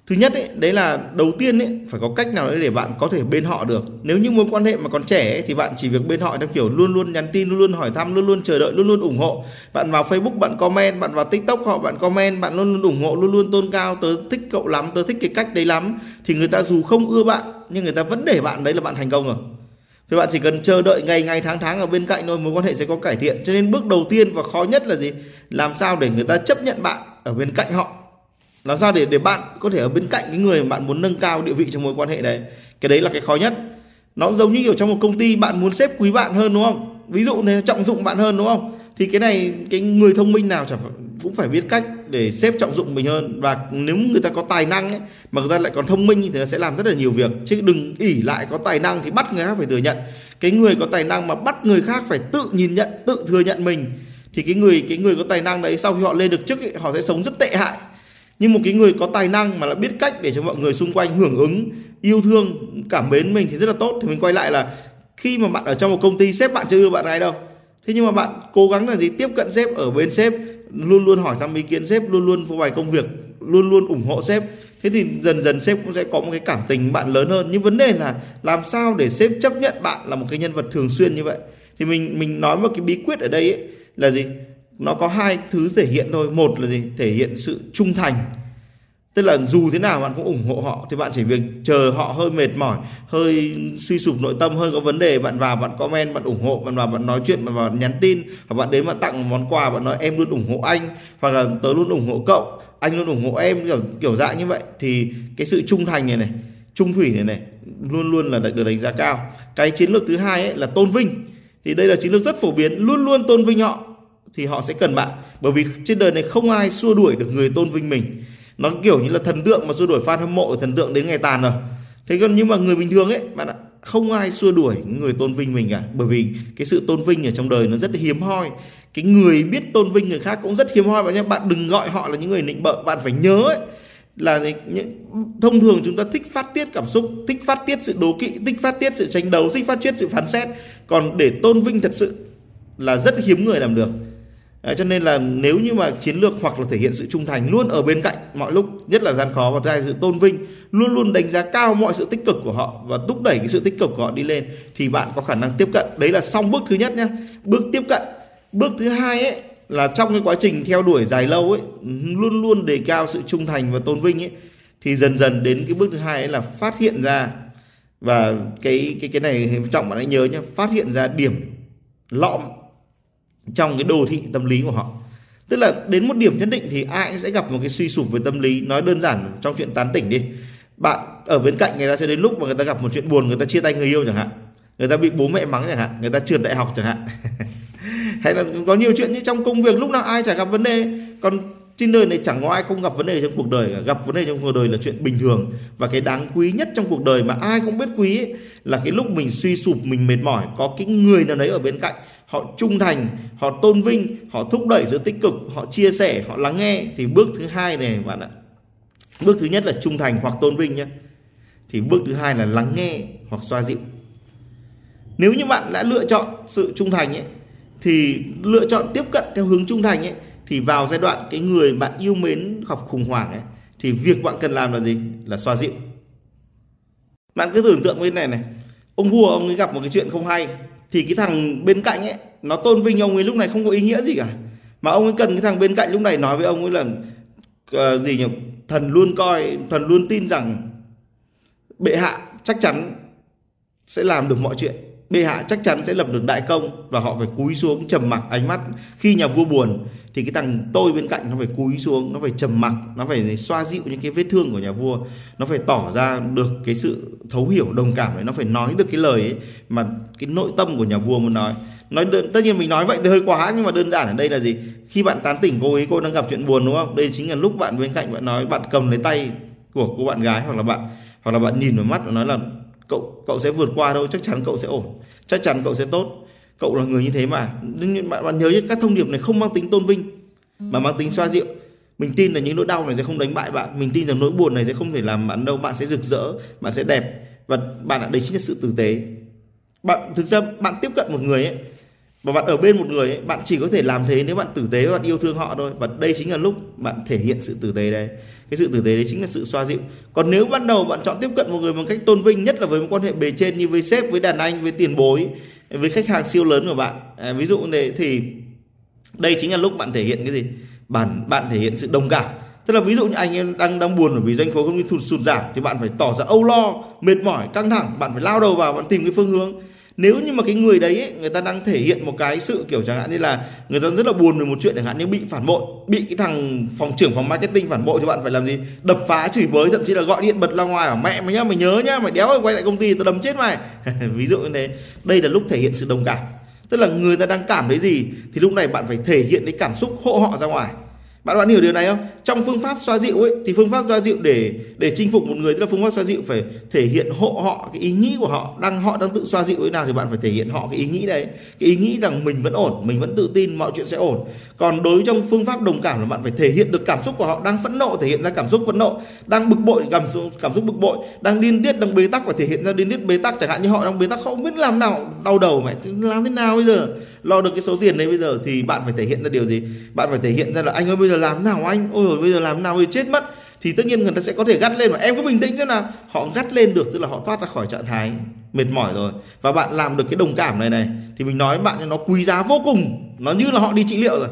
Thứ nhất ấy, đấy là đầu tiên ấy, phải có cách nào đấy để bạn có thể bên họ được. Nếu như mối quan hệ mà còn trẻ ấy, thì bạn chỉ việc bên họ theo kiểu luôn luôn nhắn tin luôn luôn hỏi thăm luôn luôn chờ đợi luôn luôn ủng hộ. Bạn vào facebook bạn comment bạn vào tiktok họ bạn comment bạn luôn luôn ủng hộ luôn luôn tôn cao tớ thích cậu lắm tớ thích cái cách đấy lắm. Thì người ta dù không ưa bạn nhưng người ta vẫn để bạn đấy là bạn thành công rồi thì bạn chỉ cần chờ đợi ngày ngày, tháng tháng ở bên cạnh thôi, mối quan hệ sẽ có cải thiện. Cho nên bước đầu tiên và khó nhất là gì? Làm sao để người ta chấp nhận bạn ở bên cạnh họ? Làm sao để để bạn có thể ở bên cạnh cái người mà bạn muốn nâng cao địa vị trong mối quan hệ đấy? Cái đấy là cái khó nhất. Nó giống như kiểu trong một công ty, bạn muốn xếp quý bạn hơn, đúng không? Ví dụ này, trọng dụng bạn hơn, đúng không? Thì cái này, cái người thông minh nào chẳng cũng phải biết cách để xếp trọng dụng mình hơn. Và nếu người ta có tài năng ấy, mà người ta lại còn thông minh thì nó sẽ làm rất là nhiều việc. Chứ đừng ỉ lại có tài năng thì bắt người khác phải thừa nhận. Cái người có tài năng mà bắt người khác phải tự nhìn nhận tự thừa nhận mình thì cái người cái người có tài năng đấy sau khi họ lên được chức ấy, họ sẽ sống rất tệ hại. Nhưng một cái người có tài năng mà là biết cách để cho mọi người xung quanh hưởng ứng yêu thương cảm mến mình thì rất là tốt. Thì mình quay lại là khi mà bạn ở trong một công ty sếp bạn chưa ưa bạn này đâu. Thế nhưng mà bạn cố gắng là gì? Tiếp cận sếp ở bên sếp luôn luôn hỏi thăm ý kiến sếp luôn luôn phô bày công việc luôn luôn ủng hộ sếp. Thế thì dần dần sếp cũng sẽ có một cái cảm tình bạn lớn hơn. Nhưng vấn đề là làm sao để sếp chấp nhận bạn là một cái nhân vật thường xuyên như vậy? Thì mình mình nói một cái bí quyết ở đây ấy, là gì? Nó có hai thứ thể hiện thôi. Một là gì? Thể hiện sự trung thành tức là dù thế nào bạn cũng ủng hộ họ, thì bạn chỉ việc chờ họ hơi mệt mỏi, hơi suy sụp nội tâm, hơi có vấn đề, bạn vào bạn comment, bạn ủng hộ, bạn vào bạn nói chuyện, bạn vào nhắn tin, hoặc bạn đến bạn tặng một món quà, bạn nói, em luôn ủng hộ anh, hoặc là tớ luôn ủng hộ cậu, anh luôn ủng hộ em kiểu kiểu dạng như vậy. Thì cái sự trung thành này này, trung thủy này này, luôn luôn là được đánh giá cao. Cái chiến lược thứ hai ấy là tôn vinh. Thì đây là chiến lược rất phổ biến. Luôn luôn tôn vinh họ, thì họ sẽ cần bạn. Bởi vì trên đời này không ai xua đuổi được người tôn vinh mình nó kiểu như là thần tượng mà xua đuổi fan hâm mộ, thần tượng đến ngày tàn rồi. Thế còn nhưng mà người bình thường ấy, bạn ạ, không ai xua đuổi người tôn vinh mình cả. Bởi vì cái sự tôn vinh ở trong đời nó rất hiếm hoi. Cái người biết tôn vinh người khác cũng rất hiếm hoi. Bạn nhé bạn đừng gọi họ là những người nịnh bợ. Bạn phải nhớ ấy, là những, thông thường chúng ta thích phát tiết cảm xúc, thích phát tiết sự đố kỵ, thích phát tiết sự tranh đấu, thích phát tiết sự phán xét. Còn để tôn vinh thật sự là rất hiếm người làm được. À, cho nên là nếu như mà chiến lược hoặc là thể hiện sự trung thành luôn ở bên cạnh mọi lúc nhất là gian khó và thứ hai sự tôn vinh luôn luôn đánh giá cao mọi sự tích cực của họ và thúc đẩy cái sự tích cực của họ đi lên thì bạn có khả năng tiếp cận. Đấy là xong bước thứ nhất nhé bước tiếp cận. Bước thứ hai ấy là trong cái quá trình theo đuổi dài lâu ấy luôn luôn đề cao sự trung thành và tôn vinh ấy thì dần dần đến cái bước thứ hai ấy là phát hiện ra và cái cái cái này trọng bạn hãy nhớ nhé phát hiện ra điểm lõm trong cái đồ thị tâm lý của họ. Tức là đến một điểm nhất định thì ai cũng sẽ gặp một cái suy sụp về tâm lý. Nói đơn giản trong chuyện tán tỉnh đi. Bạn ở bên cạnh người ta sẽ đến lúc mà người ta gặp một chuyện buồn, người ta chia tay người yêu chẳng hạn. Người ta bị bố mẹ mắng chẳng hạn. Người ta trượt đại học chẳng hạn. Hay là có nhiều chuyện như trong công việc lúc nào ai chả gặp vấn đề. Còn trên đời này chẳng có ai không gặp vấn đề trong cuộc đời cả. gặp vấn đề trong cuộc đời là chuyện bình thường. Và cái đáng quý nhất trong cuộc đời mà ai cũng biết quý ấy, là cái lúc mình suy sụp mình mệt mỏi có cái người nào đấy ở bên cạnh họ trung thành họ tôn vinh họ thúc đẩy sự tích cực họ chia sẻ họ lắng nghe thì bước thứ hai này bạn ạ bước thứ nhất là trung thành hoặc tôn vinh nhé thì bước thứ hai là lắng nghe hoặc xoa dịu. Nếu như bạn đã lựa chọn sự trung thành ấy thì lựa chọn tiếp cận theo hướng trung thành ấy thì vào giai đoạn cái người bạn yêu mến gặp khủng hoảng ấy thì việc bạn cần làm là gì? Là xoa dịu. Bạn cứ tưởng tượng bên này này ông vua ông ấy gặp một cái chuyện không hay thì cái thằng bên cạnh ấy nó tôn vinh ông ấy lúc này không có ý nghĩa gì cả. Mà ông ấy cần cái thằng bên cạnh lúc này nói với ông ấy là uh, gì nhỉ? Thần luôn coi thần luôn tin rằng bệ hạ chắc chắn sẽ làm được mọi chuyện bệ hạ chắc chắn sẽ lập được đại công và họ phải cúi xuống trầm mặc ánh mắt khi nhà vua buồn. Thì cái thằng tôi bên cạnh nó phải cúi xuống nó phải trầm mặc nó phải xoa dịu những cái vết thương của nhà vua. Nó phải tỏ ra được cái sự thấu hiểu đồng cảm ấy nó phải nói được cái lời ấy mà cái nội tâm của nhà vua muốn nói. Nói đơn, tất nhiên mình nói vậy thì hơi quá nhưng mà đơn giản ở đây là gì? Khi bạn tán tỉnh cô ấy cô đang gặp chuyện buồn đúng không? Đây chính là lúc bạn bên cạnh bạn nói bạn cầm lấy tay của cô bạn gái hoặc là bạn hoặc là bạn nhìn vào mắt và nói là cậu cậu sẽ vượt qua đâu chắc chắn cậu sẽ ổn. Chắc chắn cậu sẽ tốt. Cậu là người như thế mà. Nhưng bạn, bạn nhớ các thông điệp này không mang tính tôn vinh mà mang tính xoa dịu. Mình tin là những nỗi đau này sẽ không đánh bại bạn. Mình tin rằng nỗi buồn này sẽ không thể làm bạn đâu. Bạn sẽ rực rỡ bạn sẽ đẹp. Và bạn đã đấy chính là sự tử tế. Bạn thực ra bạn tiếp cận một người ấy và bạn ở bên một người ấy, bạn chỉ có thể làm thế nếu bạn tử tế và bạn yêu thương họ thôi. Và đây chính là lúc bạn thể hiện sự tử tế đấy. Cái sự tử tế đấy chính là sự xoa dịu. Còn nếu ban đầu bạn chọn tiếp cận một người bằng cách tôn vinh nhất là với một quan hệ bề trên như với sếp với đàn anh với tiền bối với khách hàng siêu lớn của bạn à, ví dụ này thì đây chính là lúc bạn thể hiện cái gì? Bạn bạn thể hiện sự đồng cảm. Tức là ví dụ như anh em đang đang buồn bởi vì doanh số công ty sụt sụt giảm thì bạn phải tỏ ra âu lo mệt mỏi căng thẳng bạn phải lao đầu vào bạn tìm cái phương hướng nếu như mà cái người đấy ấy, người ta đang thể hiện một cái sự kiểu chẳng hạn như là người ta rất là buồn về một chuyện chẳng hạn như bị phản bội bị cái thằng phòng trưởng phòng marketing phản bội thì bạn phải làm gì? Đập phá chửi bới thậm chí là gọi điện bật ra ngoài bảo mẹ mày nhá mày nhớ nhá mày đéo quay lại công ty tao đấm chết mày. Ví dụ như thế. Đây là lúc thể hiện sự đồng cảm. Tức là người ta đang cảm thấy gì thì lúc này bạn phải thể hiện cái cảm xúc hộ họ ra ngoài bạn bạn hiểu điều này không? Trong phương pháp xoa dịu ấy, thì phương pháp xoa dịu để để chinh phục một người, tức là phương pháp xoa dịu phải thể hiện hộ họ, cái ý nghĩ của họ, đang họ đang tự xoa dịu thế nào thì bạn phải thể hiện họ cái ý nghĩ đấy. Cái ý nghĩ rằng mình vẫn ổn, mình vẫn tự tin, mọi chuyện sẽ ổn. Còn đối trong phương pháp đồng cảm là bạn phải thể hiện được cảm xúc của họ đang phẫn nộ, thể hiện ra cảm xúc phẫn nộ, đang bực bội, cảm xúc cảm xúc bực bội, đang điên tiết, đang bế tắc, phải thể hiện ra điên tiết, bế tắc. Chẳng hạn như họ đang bế tắc, không biết làm nào, đau đầu mẹ làm thế nào bây giờ? Lo được cái số tiền đấy bây giờ thì bạn phải thể hiện ra điều gì? Bạn phải thể hiện ra là anh ơi, bây giờ làm nào anh? Ôi bây giờ làm nào bây chết mất. Thì tất nhiên người ta sẽ có thể gắt lên mà, em cứ bình tĩnh chứ nào. Họ gắt lên được, tức là họ thoát ra khỏi trạng thái mệt mỏi rồi. Và bạn làm được cái đồng cảm này này, thì mình nói bạn nó quý giá vô cùng. Nó như là họ đi trị liệu rồi.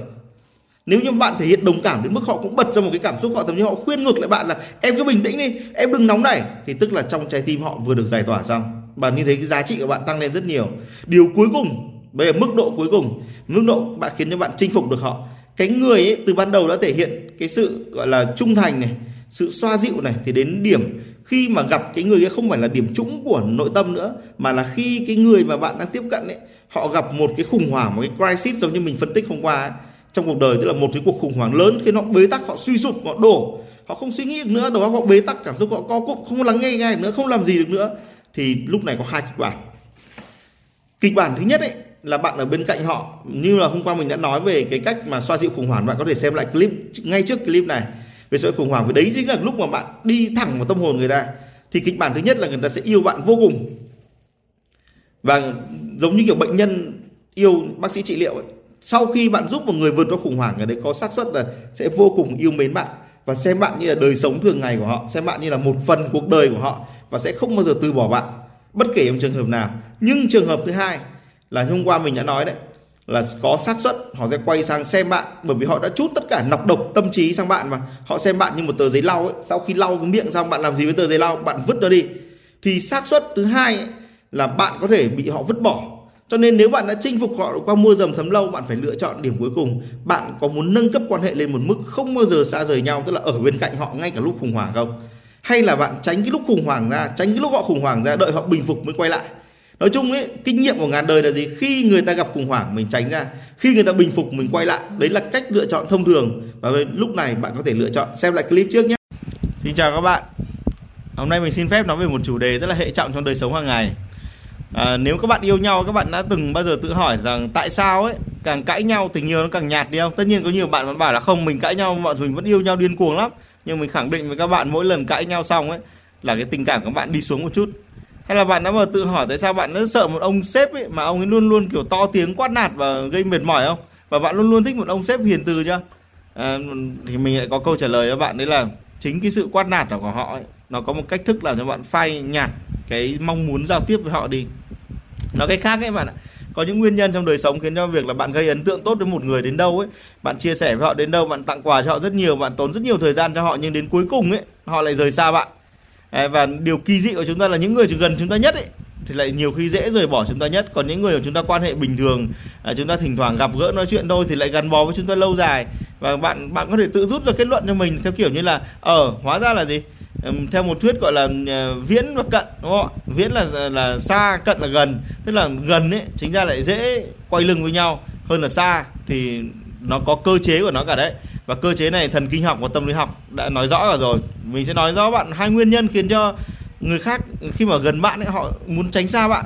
Nếu như bạn thể hiện đồng cảm đến mức họ cũng bật ra một cái cảm xúc, họ thậm chí họ khuyên ngược lại bạn là, em cứ bình tĩnh đi, em đừng nóng nảy. Thì tức là trong trái tim họ vừa được giải tỏa xong. Bạn như thế cái giá trị của bạn tăng lên rất nhiều. Điều cuối cùng bây giờ mức độ cuối cùng mức độ bạn khiến cho bạn chinh phục được họ. Cái người ấy từ ban đầu đã thể hiện cái sự gọi là trung thành này sự xoa dịu này thì đến điểm khi mà gặp cái người ấy không phải là điểm trũng của nội tâm nữa mà là khi cái người mà bạn đang tiếp cận ấy họ gặp một cái khủng hoảng một cái crisis giống như mình phân tích hôm qua ấy, trong cuộc đời. Tức là một cái cuộc khủng hoảng lớn khi nó bế tắc họ suy sụp họ đổ. Họ không suy nghĩ được nữa đầu óc họ bế tắc cảm xúc họ co cụm không lắng nghe ngay nữa không làm gì được nữa. Thì lúc này có hai kịch bản. Kịch bản thứ nhất ấy là bạn ở bên cạnh họ. Như là hôm qua mình đã nói về cái cách mà xoa dịu khủng hoảng bạn có thể xem lại clip ngay trước clip này. Về xoa dịu khủng hoảng vì đấy chính là lúc mà bạn đi thẳng vào tâm hồn người ta. Thì kịch bản thứ nhất là người ta sẽ yêu bạn vô cùng. Và giống như kiểu bệnh nhân yêu bác sĩ trị liệu ấy, sau khi bạn giúp một người vượt qua khủng hoảng người đấy có xác suất là sẽ vô cùng yêu mến bạn. Và xem bạn như là đời sống thường ngày của họ xem bạn như là một phần cuộc đời của họ và sẽ không bao giờ từ bỏ bạn bất kể trong trường hợp nào. Nhưng trường hợp thứ hai là hôm qua mình đã nói đấy là có xác suất họ sẽ quay sang xem bạn bởi vì họ đã chút tất cả nọc độc tâm trí sang bạn mà. Họ xem bạn như một tờ giấy lau ấy sau khi lau cái miệng xong bạn làm gì với tờ giấy lau bạn vứt nó đi. Thì xác suất thứ hai ấy, là bạn có thể bị họ vứt bỏ. Cho nên nếu bạn đã chinh phục họ qua mua dầm thấm lâu bạn phải lựa chọn điểm cuối cùng. Bạn có muốn nâng cấp quan hệ lên một mức không bao giờ xa rời nhau tức là ở bên cạnh họ ngay cả lúc khủng hoảng không? Hay là bạn tránh cái lúc khủng hoảng ra tránh cái lúc họ khủng hoảng ra đợi họ bình phục mới quay lại? Nói chung ấy kinh nghiệm của ngàn đời là gì? Khi người ta gặp khủng hoảng mình tránh ra. Khi người ta bình phục mình quay lại. Đấy là cách lựa chọn thông thường. Và lúc này bạn có thể lựa chọn xem lại clip trước nhé. Xin chào các bạn. Hôm nay mình xin phép nói về một chủ đề rất là hệ trọng trong đời sống hàng ngày. À, nếu các bạn yêu nhau các bạn đã từng bao giờ tự hỏi rằng tại sao ấy càng cãi nhau tình yêu nó càng nhạt đi không? Tất nhiên có nhiều bạn vẫn bảo là không mình cãi nhau bọn mình vẫn yêu nhau điên cuồng lắm. Nhưng mình khẳng định với các bạn mỗi lần cãi nhau xong ấy là cái tình cảm của các bạn đi xuống một chút hay là bạn đã bao tự hỏi tại sao bạn rất sợ một ông sếp ấy mà ông ấy luôn luôn kiểu to tiếng quát nạt và gây mệt mỏi không? Và bạn luôn luôn thích một ông sếp hiền từ chưa? À, thì mình lại có câu trả lời cho bạn đấy là chính cái sự quát nạt của họ ấy, nó có một cách thức làm cho bạn phai nhạt cái mong muốn giao tiếp với họ đi. Nói cách khác ấy bạn ạ có những nguyên nhân trong đời sống khiến cho việc là bạn gây ấn tượng tốt với một người đến đâu ấy bạn chia sẻ với họ đến đâu bạn tặng quà cho họ rất nhiều bạn tốn rất nhiều thời gian cho họ nhưng đến cuối cùng ấy họ lại rời xa bạn và điều kỳ dị của chúng ta là những người gần chúng ta nhất ấy thì lại nhiều khi dễ rời bỏ chúng ta nhất. Còn những người mà chúng ta quan hệ bình thường à, chúng ta thỉnh thoảng gặp gỡ nói chuyện thôi thì lại gắn bó với chúng ta lâu dài. Và bạn bạn có thể tự rút ra kết luận cho mình theo kiểu như là ở ờ, hóa ra là gì? Theo một thuyết gọi là ờ, viễn và cận đúng không ạ? Viễn là là xa cận là gần. Tức là gần ấy chính ra lại dễ quay lưng với nhau. Hơn là xa thì nó có cơ chế của nó cả đấy và cơ chế này thần kinh học và tâm lý học đã nói rõ cả rồi. Mình sẽ nói rõ bạn hai nguyên nhân khiến cho người khác khi mà gần bạn ấy họ muốn tránh xa bạn.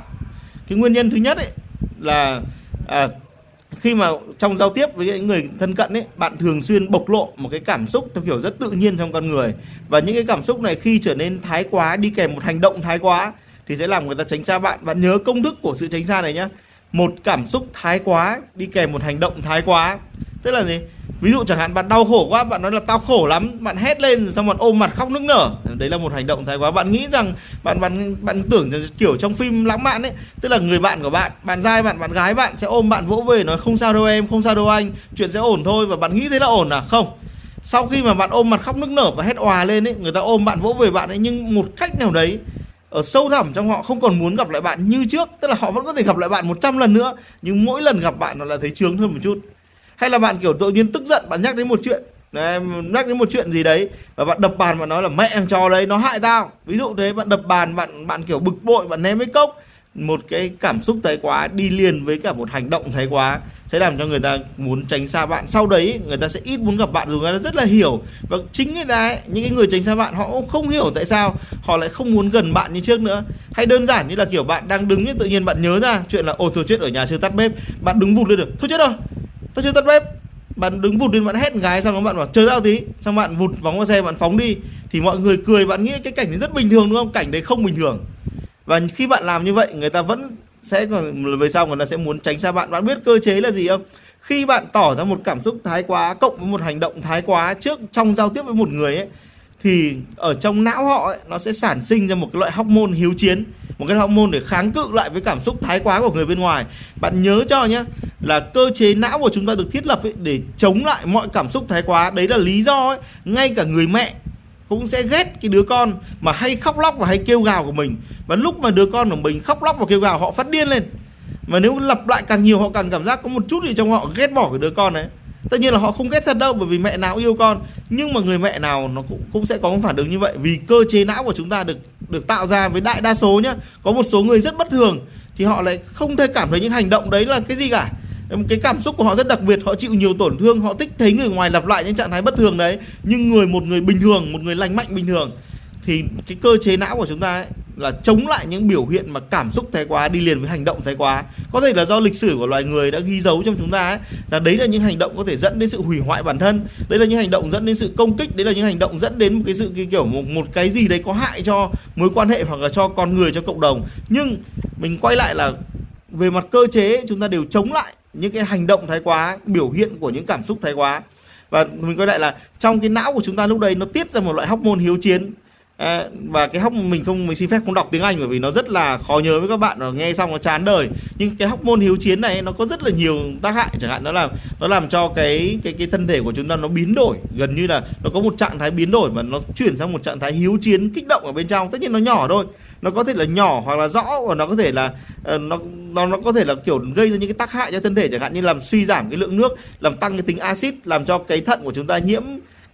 Cái nguyên nhân thứ nhất ấy là à, khi mà trong giao tiếp với những người thân cận ấy bạn thường xuyên bộc lộ một cái cảm xúc theo kiểu rất tự nhiên trong con người. Và những cái cảm xúc này khi trở nên thái quá đi kèm một hành động thái quá thì sẽ làm người ta tránh xa bạn. Bạn nhớ công thức của sự tránh xa này nhé một cảm xúc thái quá đi kèm một hành động thái quá tức là gì? Ví dụ chẳng hạn bạn đau khổ quá, bạn nói là tao khổ lắm, bạn hét lên xong bạn ôm mặt khóc nức nở. Đấy là một hành động thái quá. Bạn nghĩ rằng bạn bạn bạn tưởng kiểu trong phim lãng mạn ấy, tức là người bạn của bạn bạn trai bạn bạn gái bạn sẽ ôm bạn vỗ về nói, không sao đâu em, không sao đâu anh, chuyện sẽ ổn thôi. Và bạn nghĩ thế là ổn à? Không. Sau khi mà bạn ôm mặt khóc nức nở và hét òa lên ấy, người ta ôm bạn vỗ về bạn ấy, nhưng một cách nào đấy, ở sâu thẳm trong họ không còn muốn gặp lại bạn như trước. Tức là họ vẫn có thể gặp lại bạn 100 lần nữa, nhưng mỗi lần gặp bạn nó là thấy chướng hơn một chút hay là bạn kiểu tự nhiên tức giận bạn nhắc đến một chuyện. Đấy, nhắc đến một chuyện gì đấy và bạn đập bàn bạn nói là mẹ thằng trò đấy nó hại tao. Ví dụ thế bạn đập bàn bạn bạn kiểu bực bội bạn ném cái cốc. Một cái cảm xúc thái quá đi liền với cả một hành động thái quá sẽ làm cho người ta muốn tránh xa bạn. Sau đấy người ta sẽ ít muốn gặp bạn dù người ta rất là hiểu. Và chính người ta ấy, những cái người tránh xa bạn họ cũng không hiểu tại sao họ lại không muốn gần bạn như trước nữa. Hay đơn giản như là kiểu bạn đang đứng tự nhiên bạn nhớ ra chuyện là ồ thôi chết ở nhà chưa tắt bếp. Bạn đứng vụt lên được thôi chết rồi tôi chưa tắt bếp bạn đứng vụt lên, bạn hét gái xong các bạn bảo, chờ tao tí. Xong bạn vụt, vòng qua xe, bạn phóng đi. Thì mọi người cười, bạn nghĩ cái cảnh đấy rất bình thường đúng không? Cảnh đấy không bình thường. Và khi bạn làm như vậy, người ta vẫn sẽ còn, về sau người ta sẽ muốn tránh xa bạn. Bạn biết cơ chế là gì không? Khi bạn tỏ ra một cảm xúc thái quá, cộng với một hành động thái quá trước, trong giao tiếp với một người ấy thì ở trong não họ ấy, nó sẽ sản sinh ra một cái loại hormone hiếu chiến một cái hormone để kháng cự lại với cảm xúc thái quá của người bên ngoài. Bạn nhớ cho nhé là cơ chế não của chúng ta được thiết lập ấy để chống lại mọi cảm xúc thái quá. Đấy là lý do ấy ngay cả người mẹ cũng sẽ ghét cái đứa con mà hay khóc lóc và hay kêu gào của mình. Và lúc mà đứa con của mình khóc lóc và kêu gào họ phát điên lên. Mà nếu lặp lại càng nhiều họ càng cảm giác có một chút gì trong họ ghét bỏ cái đứa con đấy tất nhiên là họ không ghét thật đâu bởi vì mẹ nào yêu con. Nhưng mà người mẹ nào nó cũng cũng sẽ có một phản ứng như vậy. Vì cơ chế não của chúng ta được được tạo ra với đại đa số nhá. Có một số người rất bất thường thì họ lại không thể cảm thấy những hành động đấy là cái gì cả. Cái cảm xúc của họ rất đặc biệt họ chịu nhiều tổn thương họ thích thấy người ngoài lặp lại những trạng thái bất thường đấy. Nhưng người một người bình thường một người lành mạnh bình thường thì cái cơ chế não của chúng ta ấy, là chống lại những biểu hiện mà cảm xúc thái quá đi liền với hành động thái quá. Có thể là do lịch sử của loài người đã ghi dấu trong chúng ta ấy, là đấy là những hành động có thể dẫn đến sự hủy hoại bản thân đấy là những hành động dẫn đến sự công kích đấy là những hành động dẫn đến một cái sự cái kiểu một một cái gì đấy có hại cho mối quan hệ hoặc là cho con người cho cộng đồng. Nhưng mình quay lại là về mặt cơ chế chúng ta đều chống lại những cái hành động thái quá biểu hiện của những cảm xúc thái quá. Và mình quay lại là trong cái não của chúng ta lúc đấy nó tiết ra một loại hormone hiếu chiến. À, và cái hóc mình không mình xin phép không đọc tiếng Anh bởi vì nó rất là khó nhớ với các bạn và nghe xong nó chán đời. Nhưng cái hóc môn hiếu chiến này nó có rất là nhiều tác hại chẳng hạn nó làm nó làm cho cái cái cái thân thể của chúng ta nó biến đổi. Gần như là nó có một trạng thái biến đổi và nó chuyển sang một trạng thái hiếu chiến kích động ở bên trong. Tất nhiên nó nhỏ thôi nó có thể là nhỏ hoặc là rõ và nó có thể là ờ, nó nó nó có thể là kiểu gây ra những cái tác hại cho thân thể chẳng hạn như làm suy giảm cái lượng nước làm tăng cái tính axit làm cho cái thận của chúng ta nhiễm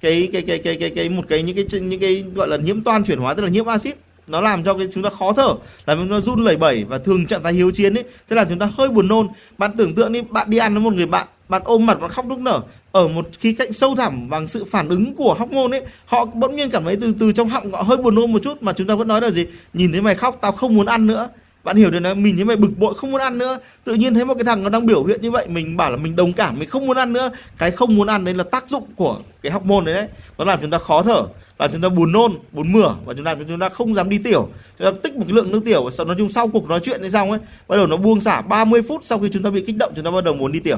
cái cái cái cái cái cái, một cái, những cái những cái gọi là nhiễm toan chuyển hóa, tức là nhiễm axit, nó làm cho cái chúng ta khó thở, làm chúng ta run lẩy bẩy và thường trạng thái hiếu chiến ấy, sẽ làm chúng ta hơi buồn nôn. Bạn tưởng tượng đi, bạn đi ăn với một người bạn bạn ôm mặt và khóc nức nở, ở một khía cạnh sâu thẳm bằng sự phản ứng của hóc môn ấy, họ bỗng nhiên cảm thấy từ từ trong họng họ hơi buồn nôn một chút, mà chúng ta vẫn nói là gì? Nhìn thấy mày khóc, tao không muốn ăn nữa bạn hiểu được là mình như vậy bực bội, không muốn ăn nữa. Tự nhiên thấy một cái thằng nó đang biểu hiện như vậy, mình bảo là mình đồng cảm, mình không muốn ăn nữa. Cái không muốn ăn đấy là tác dụng của cái hormone đấy đấy. Nó làm chúng ta khó thở, làm chúng ta buồn nôn, buồn mửa và chúng ta chúng ta không dám đi tiểu. Chúng ta tích một cái lượng nước tiểu và sau nói chung sau cuộc nói chuyện thế xong ấy, bắt đầu nó buông xả 30 phút sau khi chúng ta bị kích động, chúng ta bắt đầu muốn đi tiểu.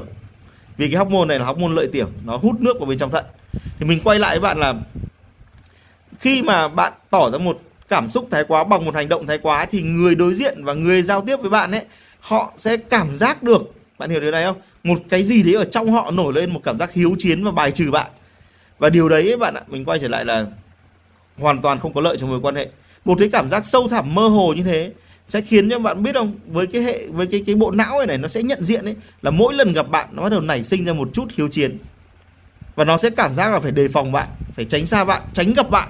Vì cái hormone này là hormone lợi tiểu, nó hút nước vào bên trong thận. Thì mình quay lại với bạn là khi mà bạn tỏ ra một cảm xúc thái quá bằng một hành động thái quá thì người đối diện và người giao tiếp với bạn ấy họ sẽ cảm giác được bạn hiểu điều này không? Một cái gì đấy ở trong họ nổi lên một cảm giác hiếu chiến và bài trừ bạn. Và điều đấy ấy, bạn ạ mình quay trở lại là hoàn toàn không có lợi cho mối quan hệ. Một cái cảm giác sâu thẳm mơ hồ như thế sẽ khiến cho bạn biết không? Với cái hệ với cái cái bộ não này này nó sẽ nhận diện ấy là mỗi lần gặp bạn nó bắt đầu nảy sinh ra một chút hiếu chiến. Và nó sẽ cảm giác là phải đề phòng bạn phải tránh xa bạn tránh gặp bạn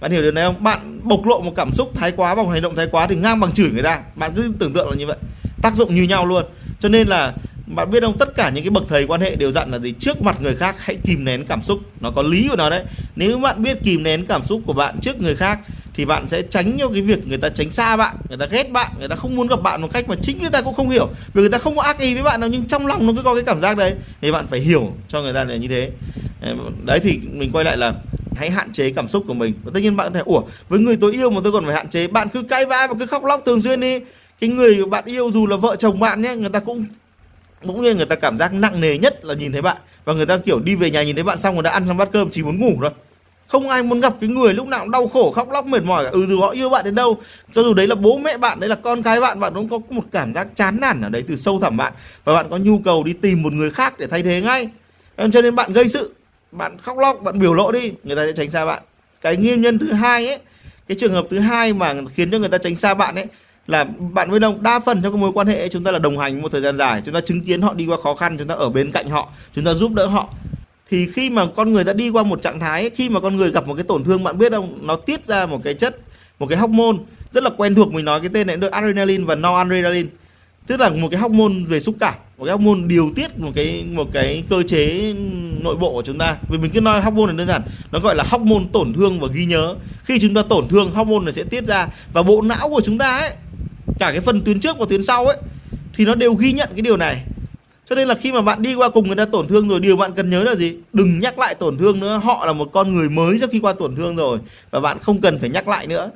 bạn hiểu điều này không? Bạn bộc lộ một cảm xúc thái quá, bằng hành động thái quá thì ngang bằng chửi người ta. Bạn cứ tưởng tượng là như vậy. Tác dụng như nhau luôn. Cho nên là bạn biết không? Tất cả những cái bậc thầy quan hệ đều dặn là gì? Trước mặt người khác hãy kìm nén cảm xúc. Nó có lý của nó đấy. Nếu bạn biết kìm nén cảm xúc của bạn trước người khác thì bạn sẽ tránh nhiều cái việc người ta tránh xa bạn, người ta ghét bạn, người ta không muốn gặp bạn một cách mà chính người ta cũng không hiểu. Vì người ta không có ác ý với bạn đâu, nhưng trong lòng nó cứ có cái cảm giác đấy. Thì bạn phải hiểu cho người ta là như thế. Đấy thì mình quay lại là hãy hạn chế cảm xúc của mình. Và tất nhiên bạn có thể ủa, với người tôi yêu mà tôi còn phải hạn chế. Bạn cứ cãi vã và cứ khóc lóc thường xuyên đi. Cái người bạn yêu dù là vợ chồng bạn nhé, người ta cũng cũng như người ta cảm giác nặng nề nhất là nhìn thấy bạn. Và người ta kiểu đi về nhà nhìn thấy bạn xong rồi đã ăn xong bát cơm, chỉ muốn ngủ thôi. Không ai muốn gặp cái người lúc nào cũng đau khổ, khóc lóc mệt mỏi cả. ừ dù họ yêu bạn đến đâu, cho dù đấy là bố mẹ bạn, đấy là con cái bạn bạn cũng có một cảm giác chán nản ở đấy từ sâu thẳm bạn. Và bạn có nhu cầu đi tìm một người khác để thay thế ngay. Cho nên bạn gây sự bạn khóc lóc bạn biểu lộ đi người ta sẽ tránh xa bạn. Cái nguyên nhân thứ hai ấy cái trường hợp thứ hai mà khiến cho người ta tránh xa bạn ấy là bạn với đồng đa phần trong cái mối quan hệ ấy, chúng ta là đồng hành một thời gian dài. Chúng ta chứng kiến họ đi qua khó khăn chúng ta ở bên cạnh họ chúng ta giúp đỡ họ. Thì khi mà con người đã đi qua một trạng thái ấy, khi mà con người gặp một cái tổn thương bạn biết không nó tiết ra một cái chất một cái hormone rất là quen thuộc. Mình nói cái tên này được adrenaline và noradrenaline tức là một cái hormone về xúc cảm, một cái hormone điều tiết một cái một cái cơ chế nội bộ của chúng ta. Vì mình cứ nói hormone là đơn giản, nó gọi là hormone tổn thương và ghi nhớ. Khi chúng ta tổn thương, hormone này sẽ tiết ra và bộ não của chúng ta ấy, cả cái phần tuyến trước và tuyến sau ấy, thì nó đều ghi nhận cái điều này. Cho nên là khi mà bạn đi qua cùng người ta tổn thương rồi, điều bạn cần nhớ là gì? Đừng nhắc lại tổn thương nữa, họ là một con người mới sau khi qua tổn thương rồi và bạn không cần phải nhắc lại nữa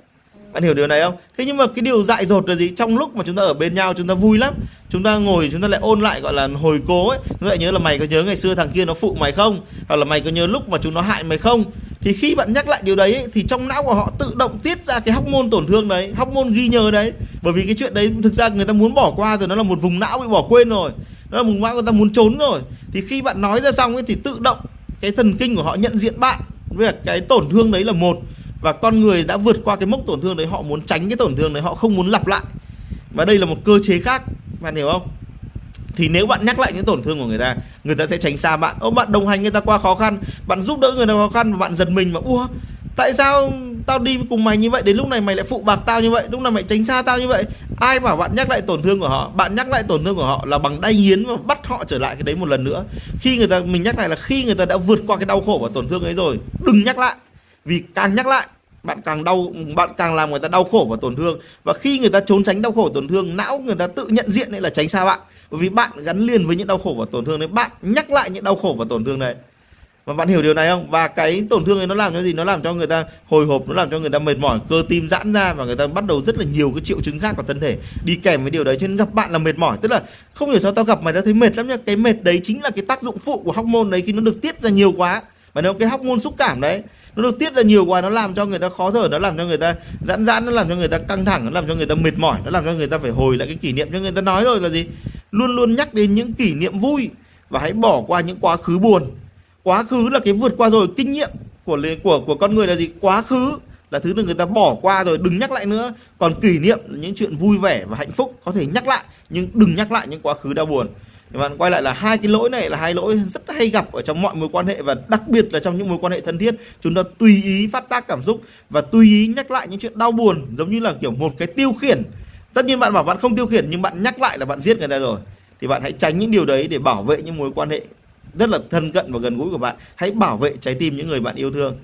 bạn hiểu điều này không? Thế nhưng mà cái điều dại dột là gì? Trong lúc mà chúng ta ở bên nhau chúng ta vui lắm. Chúng ta ngồi chúng ta lại ôn lại gọi là hồi cố ấy. Chúng ta lại nhớ là mày có nhớ ngày xưa thằng kia nó phụ mày không? Hoặc là mày có nhớ lúc mà chúng nó hại mày không? Thì khi bạn nhắc lại điều đấy ấy, thì trong não của họ tự động tiết ra cái hormone tổn thương đấy hormone ghi nhớ đấy. Bởi vì cái chuyện đấy thực ra người ta muốn bỏ qua rồi nó là một vùng não bị bỏ quên rồi. Nó là vùng não người ta muốn trốn rồi. Thì khi bạn nói ra xong ấy thì tự động cái thần kinh của họ nhận diện bạn với cái tổn thương đấy là một và con người đã vượt qua cái mốc tổn thương đấy, họ muốn tránh cái tổn thương đấy, họ không muốn lặp lại. Và đây là một cơ chế khác, bạn hiểu không? Thì nếu bạn nhắc lại những tổn thương của người ta người ta sẽ tránh xa bạn. Ô, bạn đồng hành, người ta qua khó khăn. Bạn giúp đỡ người ta khó khăn và bạn giật mình mà ua tại sao tao đi cùng mày như vậy, đến lúc này mày lại phụ bạc tao như vậy, lúc nào mày tránh xa tao như vậy? Ai bảo bạn nhắc lại tổn thương của họ? Bạn nhắc lại tổn thương của họ là bằng đay nghiến và bắt họ trở lại cái đấy một lần nữa. Khi người ta, mình nhắc lại là khi người ta đã vượt qua cái đau khổ và tổn thương ấy rồi, đừng nhắc lại vì càng nhắc lại, bạn càng đau, bạn càng làm người ta đau khổ và tổn thương. Và khi người ta trốn tránh đau khổ, tổn thương, não người ta tự nhận diện đấy là tránh xa bạn. Bởi vì bạn gắn liền với những đau khổ và tổn thương đấy. Bạn nhắc lại những đau khổ và tổn thương đấy. Và bạn hiểu điều này không? Và cái tổn thương ấy nó làm cho gì? Nó làm cho người ta hồi hộp, nó làm cho người ta mệt mỏi, cơ tim giãn ra và người ta bắt đầu rất là nhiều cái triệu chứng khác của thân thể. Đi kèm với điều đấy, cho nên gặp bạn là mệt mỏi. Tức là không hiểu sao tao gặp mày tao thấy mệt lắm nhá. Cái mệt đấy chính là cái tác dụng phụ của hormone đấy khi nó được tiết ra nhiều quá. Và nếu cái hormone xúc cảm đấy nó được tiết ra nhiều quá, nó làm cho người ta khó thở, nó làm cho người ta giãn giãn, nó làm cho người ta căng thẳng, nó làm cho người ta mệt mỏi, nó làm cho người ta phải hồi lại cái kỷ niệm cho người ta nói rồi là gì? Luôn luôn nhắc đến những kỷ niệm vui và hãy bỏ qua những quá khứ buồn. Quá khứ là cái vượt qua rồi, kinh nghiệm của của của con người là gì? Quá khứ là thứ được người ta bỏ qua rồi, đừng nhắc lại nữa. Còn kỷ niệm những chuyện vui vẻ và hạnh phúc, có thể nhắc lại, nhưng đừng nhắc lại những quá khứ đau buồn bạn quay lại là hai cái lỗi này là hai lỗi rất hay gặp ở trong mọi mối quan hệ và đặc biệt là trong những mối quan hệ thân thiết. Chúng ta tùy ý phát tác cảm xúc và tùy ý nhắc lại những chuyện đau buồn, giống như là kiểu một cái tiêu khiển. Tất nhiên bạn bảo bạn không tiêu khiển, nhưng bạn nhắc lại là bạn giết người ta rồi. Thì bạn hãy tránh những điều đấy để bảo vệ những mối quan hệ rất là thân cận và gần gũi của bạn. Hãy bảo vệ trái tim những người bạn yêu thương.